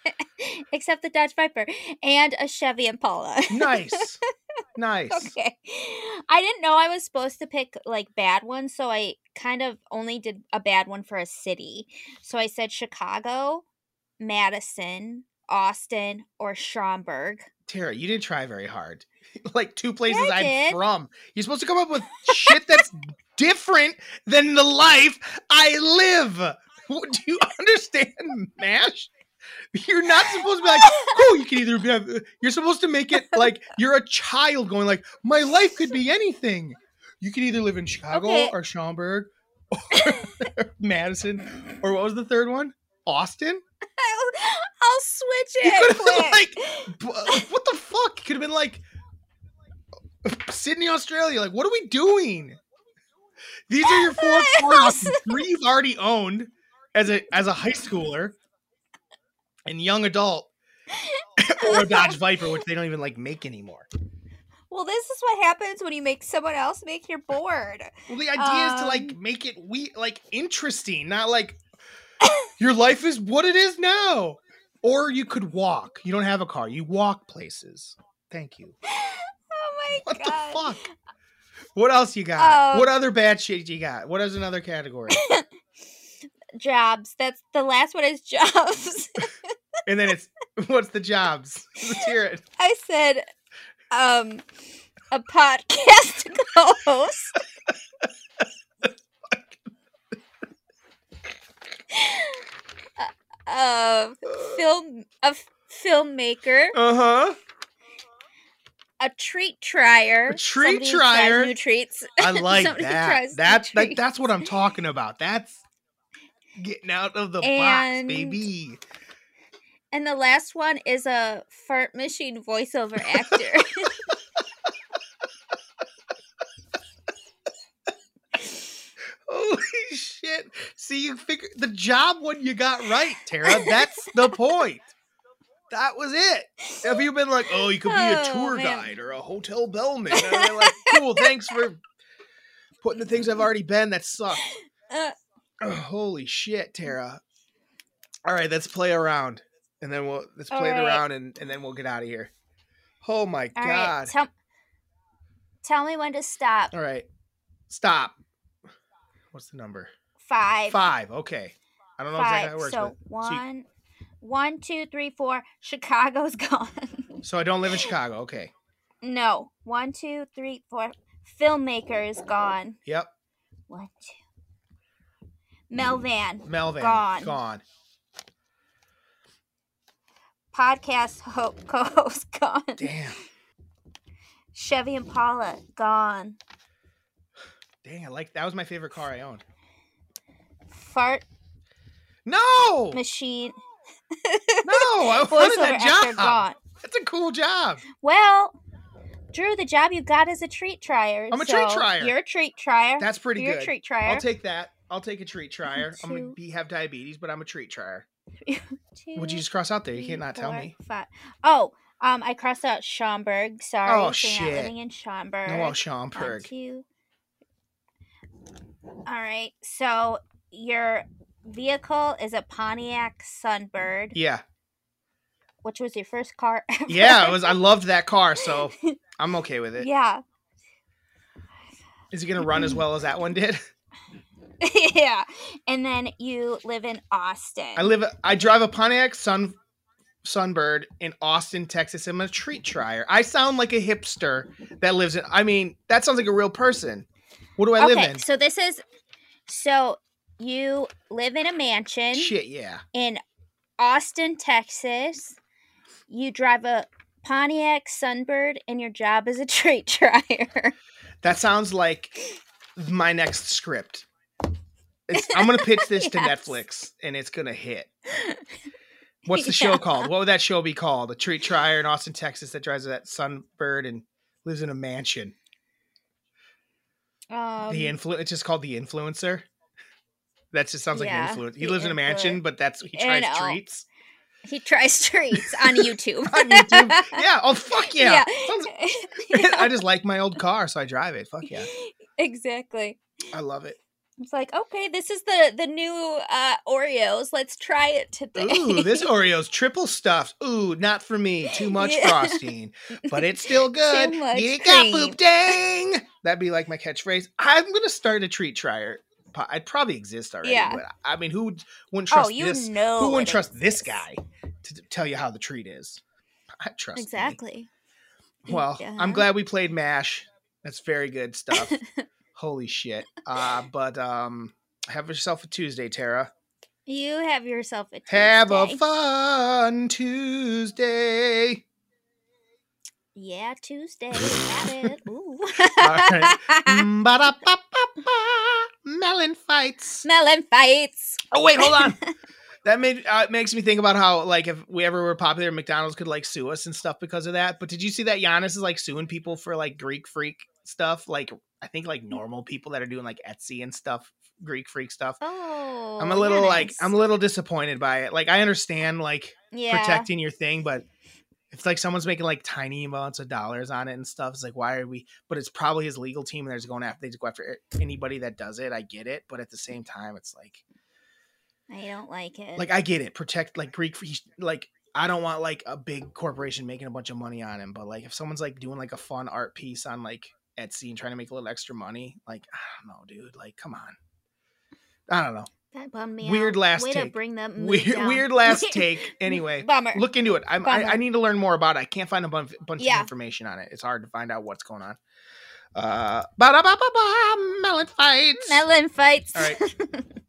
B: except the Dodge Viper, and a Chevy Impala.
A: Nice, nice.
B: okay. I didn't know I was supposed to pick like bad ones, so I kind of only did a bad one for a city. So I said Chicago, Madison, Austin, or Schaumburg.
A: Tara, you didn't try very hard. like two places
B: I
A: I'm from. You're supposed to come up with shit that's different than the life I live. Do you understand, Mash? You're not supposed to be like, oh, you can either be. Uh, you're supposed to make it like you're a child going like, my life could be anything. You could either live in Chicago
B: Okay.
A: or Schaumburg or Madison or what was the third one? Austin.
B: I'll, I'll switch
A: You
B: it.
A: could have been like, uh, what the fuck? Could have been like Sydney, Australia. Like, what are we doing? These are your four car. Three you've already owned as a as a high schooler and young adult, or a Dodge Viper, which they don't even like make anymore.
B: Well, this is what happens when you make someone else make your board.
A: Well, the idea um, is to like um, make it we like interesting, not like your life is what it is now. Or you could walk. You don't have a car. You walk places. Thank you.
B: My
A: what
B: god.
A: What the fuck? What else you got? Um, what other bad shit you got? What is another category?
B: jobs. That's the last one is jobs.
A: and then it's what's the jobs? Let's hear it.
B: I said um a podcast co-host. a film a filmmaker.
A: Uh-huh
B: a treat trier.
A: A treat trier.
B: New treats.
A: I like that. That's that, that's what I'm talking about. That's getting out of the and, box, baby.
B: And the last one is a fart machine voiceover actor.
A: Holy shit. See, you figure the job one you got right, Tara. That's the point that was it. Have you been like, oh, you could be a oh, tour guide or a hotel bellman? And I'm like, cool, thanks for putting the things I've already been that suck. Uh, oh, holy shit, Tara. All right, let's play around. And then we'll let's play right. round, and, and then we'll get out of here. Oh my All god. Right.
B: Tell, tell me when to stop.
A: All right. Stop. What's the number?
B: Five.
A: Five. Okay. I don't know Five. exactly how it works.
B: So one, one, two, three, four. Chicago's gone.
A: so I don't live in Chicago. Okay.
B: No. One, two, three, four. Filmmaker is gone.
A: Yep.
B: One, two. Melvan.
A: Melvan. Gone. Gone.
B: Podcast ho- co-host gone.
A: Damn.
B: Chevy Impala gone.
A: Dang, I like that was my favorite car I owned.
B: Fart.
A: No.
B: Machine.
A: no, I wanted that job. That's a cool job.
B: Well, Drew, the job you got is a treat trier.
A: I'm a so treat trier.
B: You're a treat trier.
A: That's pretty
B: you're
A: good.
B: a treat trier.
A: I'll take that. I'll take a treat trier. i I'm gonna be have diabetes, but I'm a treat trier. What'd you just cross out there? You can't not tell me.
B: Five. Oh, um, I crossed out Schaumburg. Sorry,
A: oh shit.
B: living in Schaumburg.
A: Oh, Schaumburg.
B: All right, so you're vehicle is a Pontiac Sunbird.
A: Yeah.
B: Which was your first car ever.
A: Yeah, it was I loved that car, so I'm okay with it.
B: Yeah.
A: Is it gonna run as well as that one did?
B: yeah. And then you live in Austin.
A: I live I drive a Pontiac Sun Sunbird in Austin, Texas. I'm a treat trier. I sound like a hipster that lives in I mean, that sounds like a real person. What do I okay, live in?
B: So this is so you live in a mansion.
A: Shit, yeah.
B: In Austin, Texas. You drive a Pontiac Sunbird, and your job is a treat trier.
A: That sounds like my next script. It's, I'm gonna pitch this yes. to Netflix, and it's gonna hit. What's the yeah. show called? What would that show be called? A treat trier in Austin, Texas, that drives that Sunbird and lives in a mansion.
B: Um,
A: the influ. It's just called the influencer. That just sounds like yeah, an influence. He lives in a mansion, but that's he tries treats.
B: He tries treats on YouTube.
A: on YouTube. Yeah. Oh fuck yeah. yeah. I just like my old car, so I drive it. Fuck yeah.
B: Exactly.
A: I love it.
B: It's like, okay, this is the the new uh, Oreos. Let's try it today.
A: Ooh, this Oreo's triple stuffed. Ooh, not for me. Too much yeah. frosting, but it's still good. You got poop dang. That'd be like my catchphrase. I'm gonna start a treat trier I'd probably exist already. Yeah. But I mean, who wouldn't oh, trust
B: oh, you
A: this?
B: Know
A: who wouldn't trust exists. this guy to tell you how the treat is? I trust
B: exactly.
A: Me. Well, yeah. I'm glad we played Mash. That's very good stuff. Holy shit. Uh, but um, have yourself a Tuesday, Tara.
B: You have yourself a Tuesday.
A: Have a fun Tuesday.
B: Yeah, Tuesday. Got it. Ooh. All right.
A: Mellon Fights.
B: Mellon Fights.
A: Oh wait, hold on. that made uh, makes me think about how like if we ever were popular, McDonald's could like sue us and stuff because of that. But did you see that Giannis is like suing people for like Greek freak stuff, like I think like normal people that are doing like Etsy and stuff, Greek freak stuff.
B: Oh,
A: I'm a little yeah, like I'm a little disappointed by it. Like I understand like yeah. protecting your thing, but if like someone's making like tiny amounts of dollars on it and stuff, it's like why are we? But it's probably his legal team, and they're just going after they just go after anybody that does it. I get it, but at the same time, it's like
B: I don't like it.
A: Like I get it, protect like Greek like I don't want like a big corporation making a bunch of money on him, but like if someone's like doing like a fun art piece on like Etsy and trying to make a little extra money, like I don't know, dude. Like, come on. I don't know.
B: That bummed me
A: weird
B: out.
A: last
B: Way
A: take.
B: To bring them
A: weird, weird last take. Anyway,
B: Bummer.
A: look into it. I, I need to learn more about it. I can't find a bunch, bunch
B: yeah.
A: of information on it. It's hard to find out what's going on. Uh, ba da ba ba ba Mellon Fights.
B: Mellon Fights.
A: All right.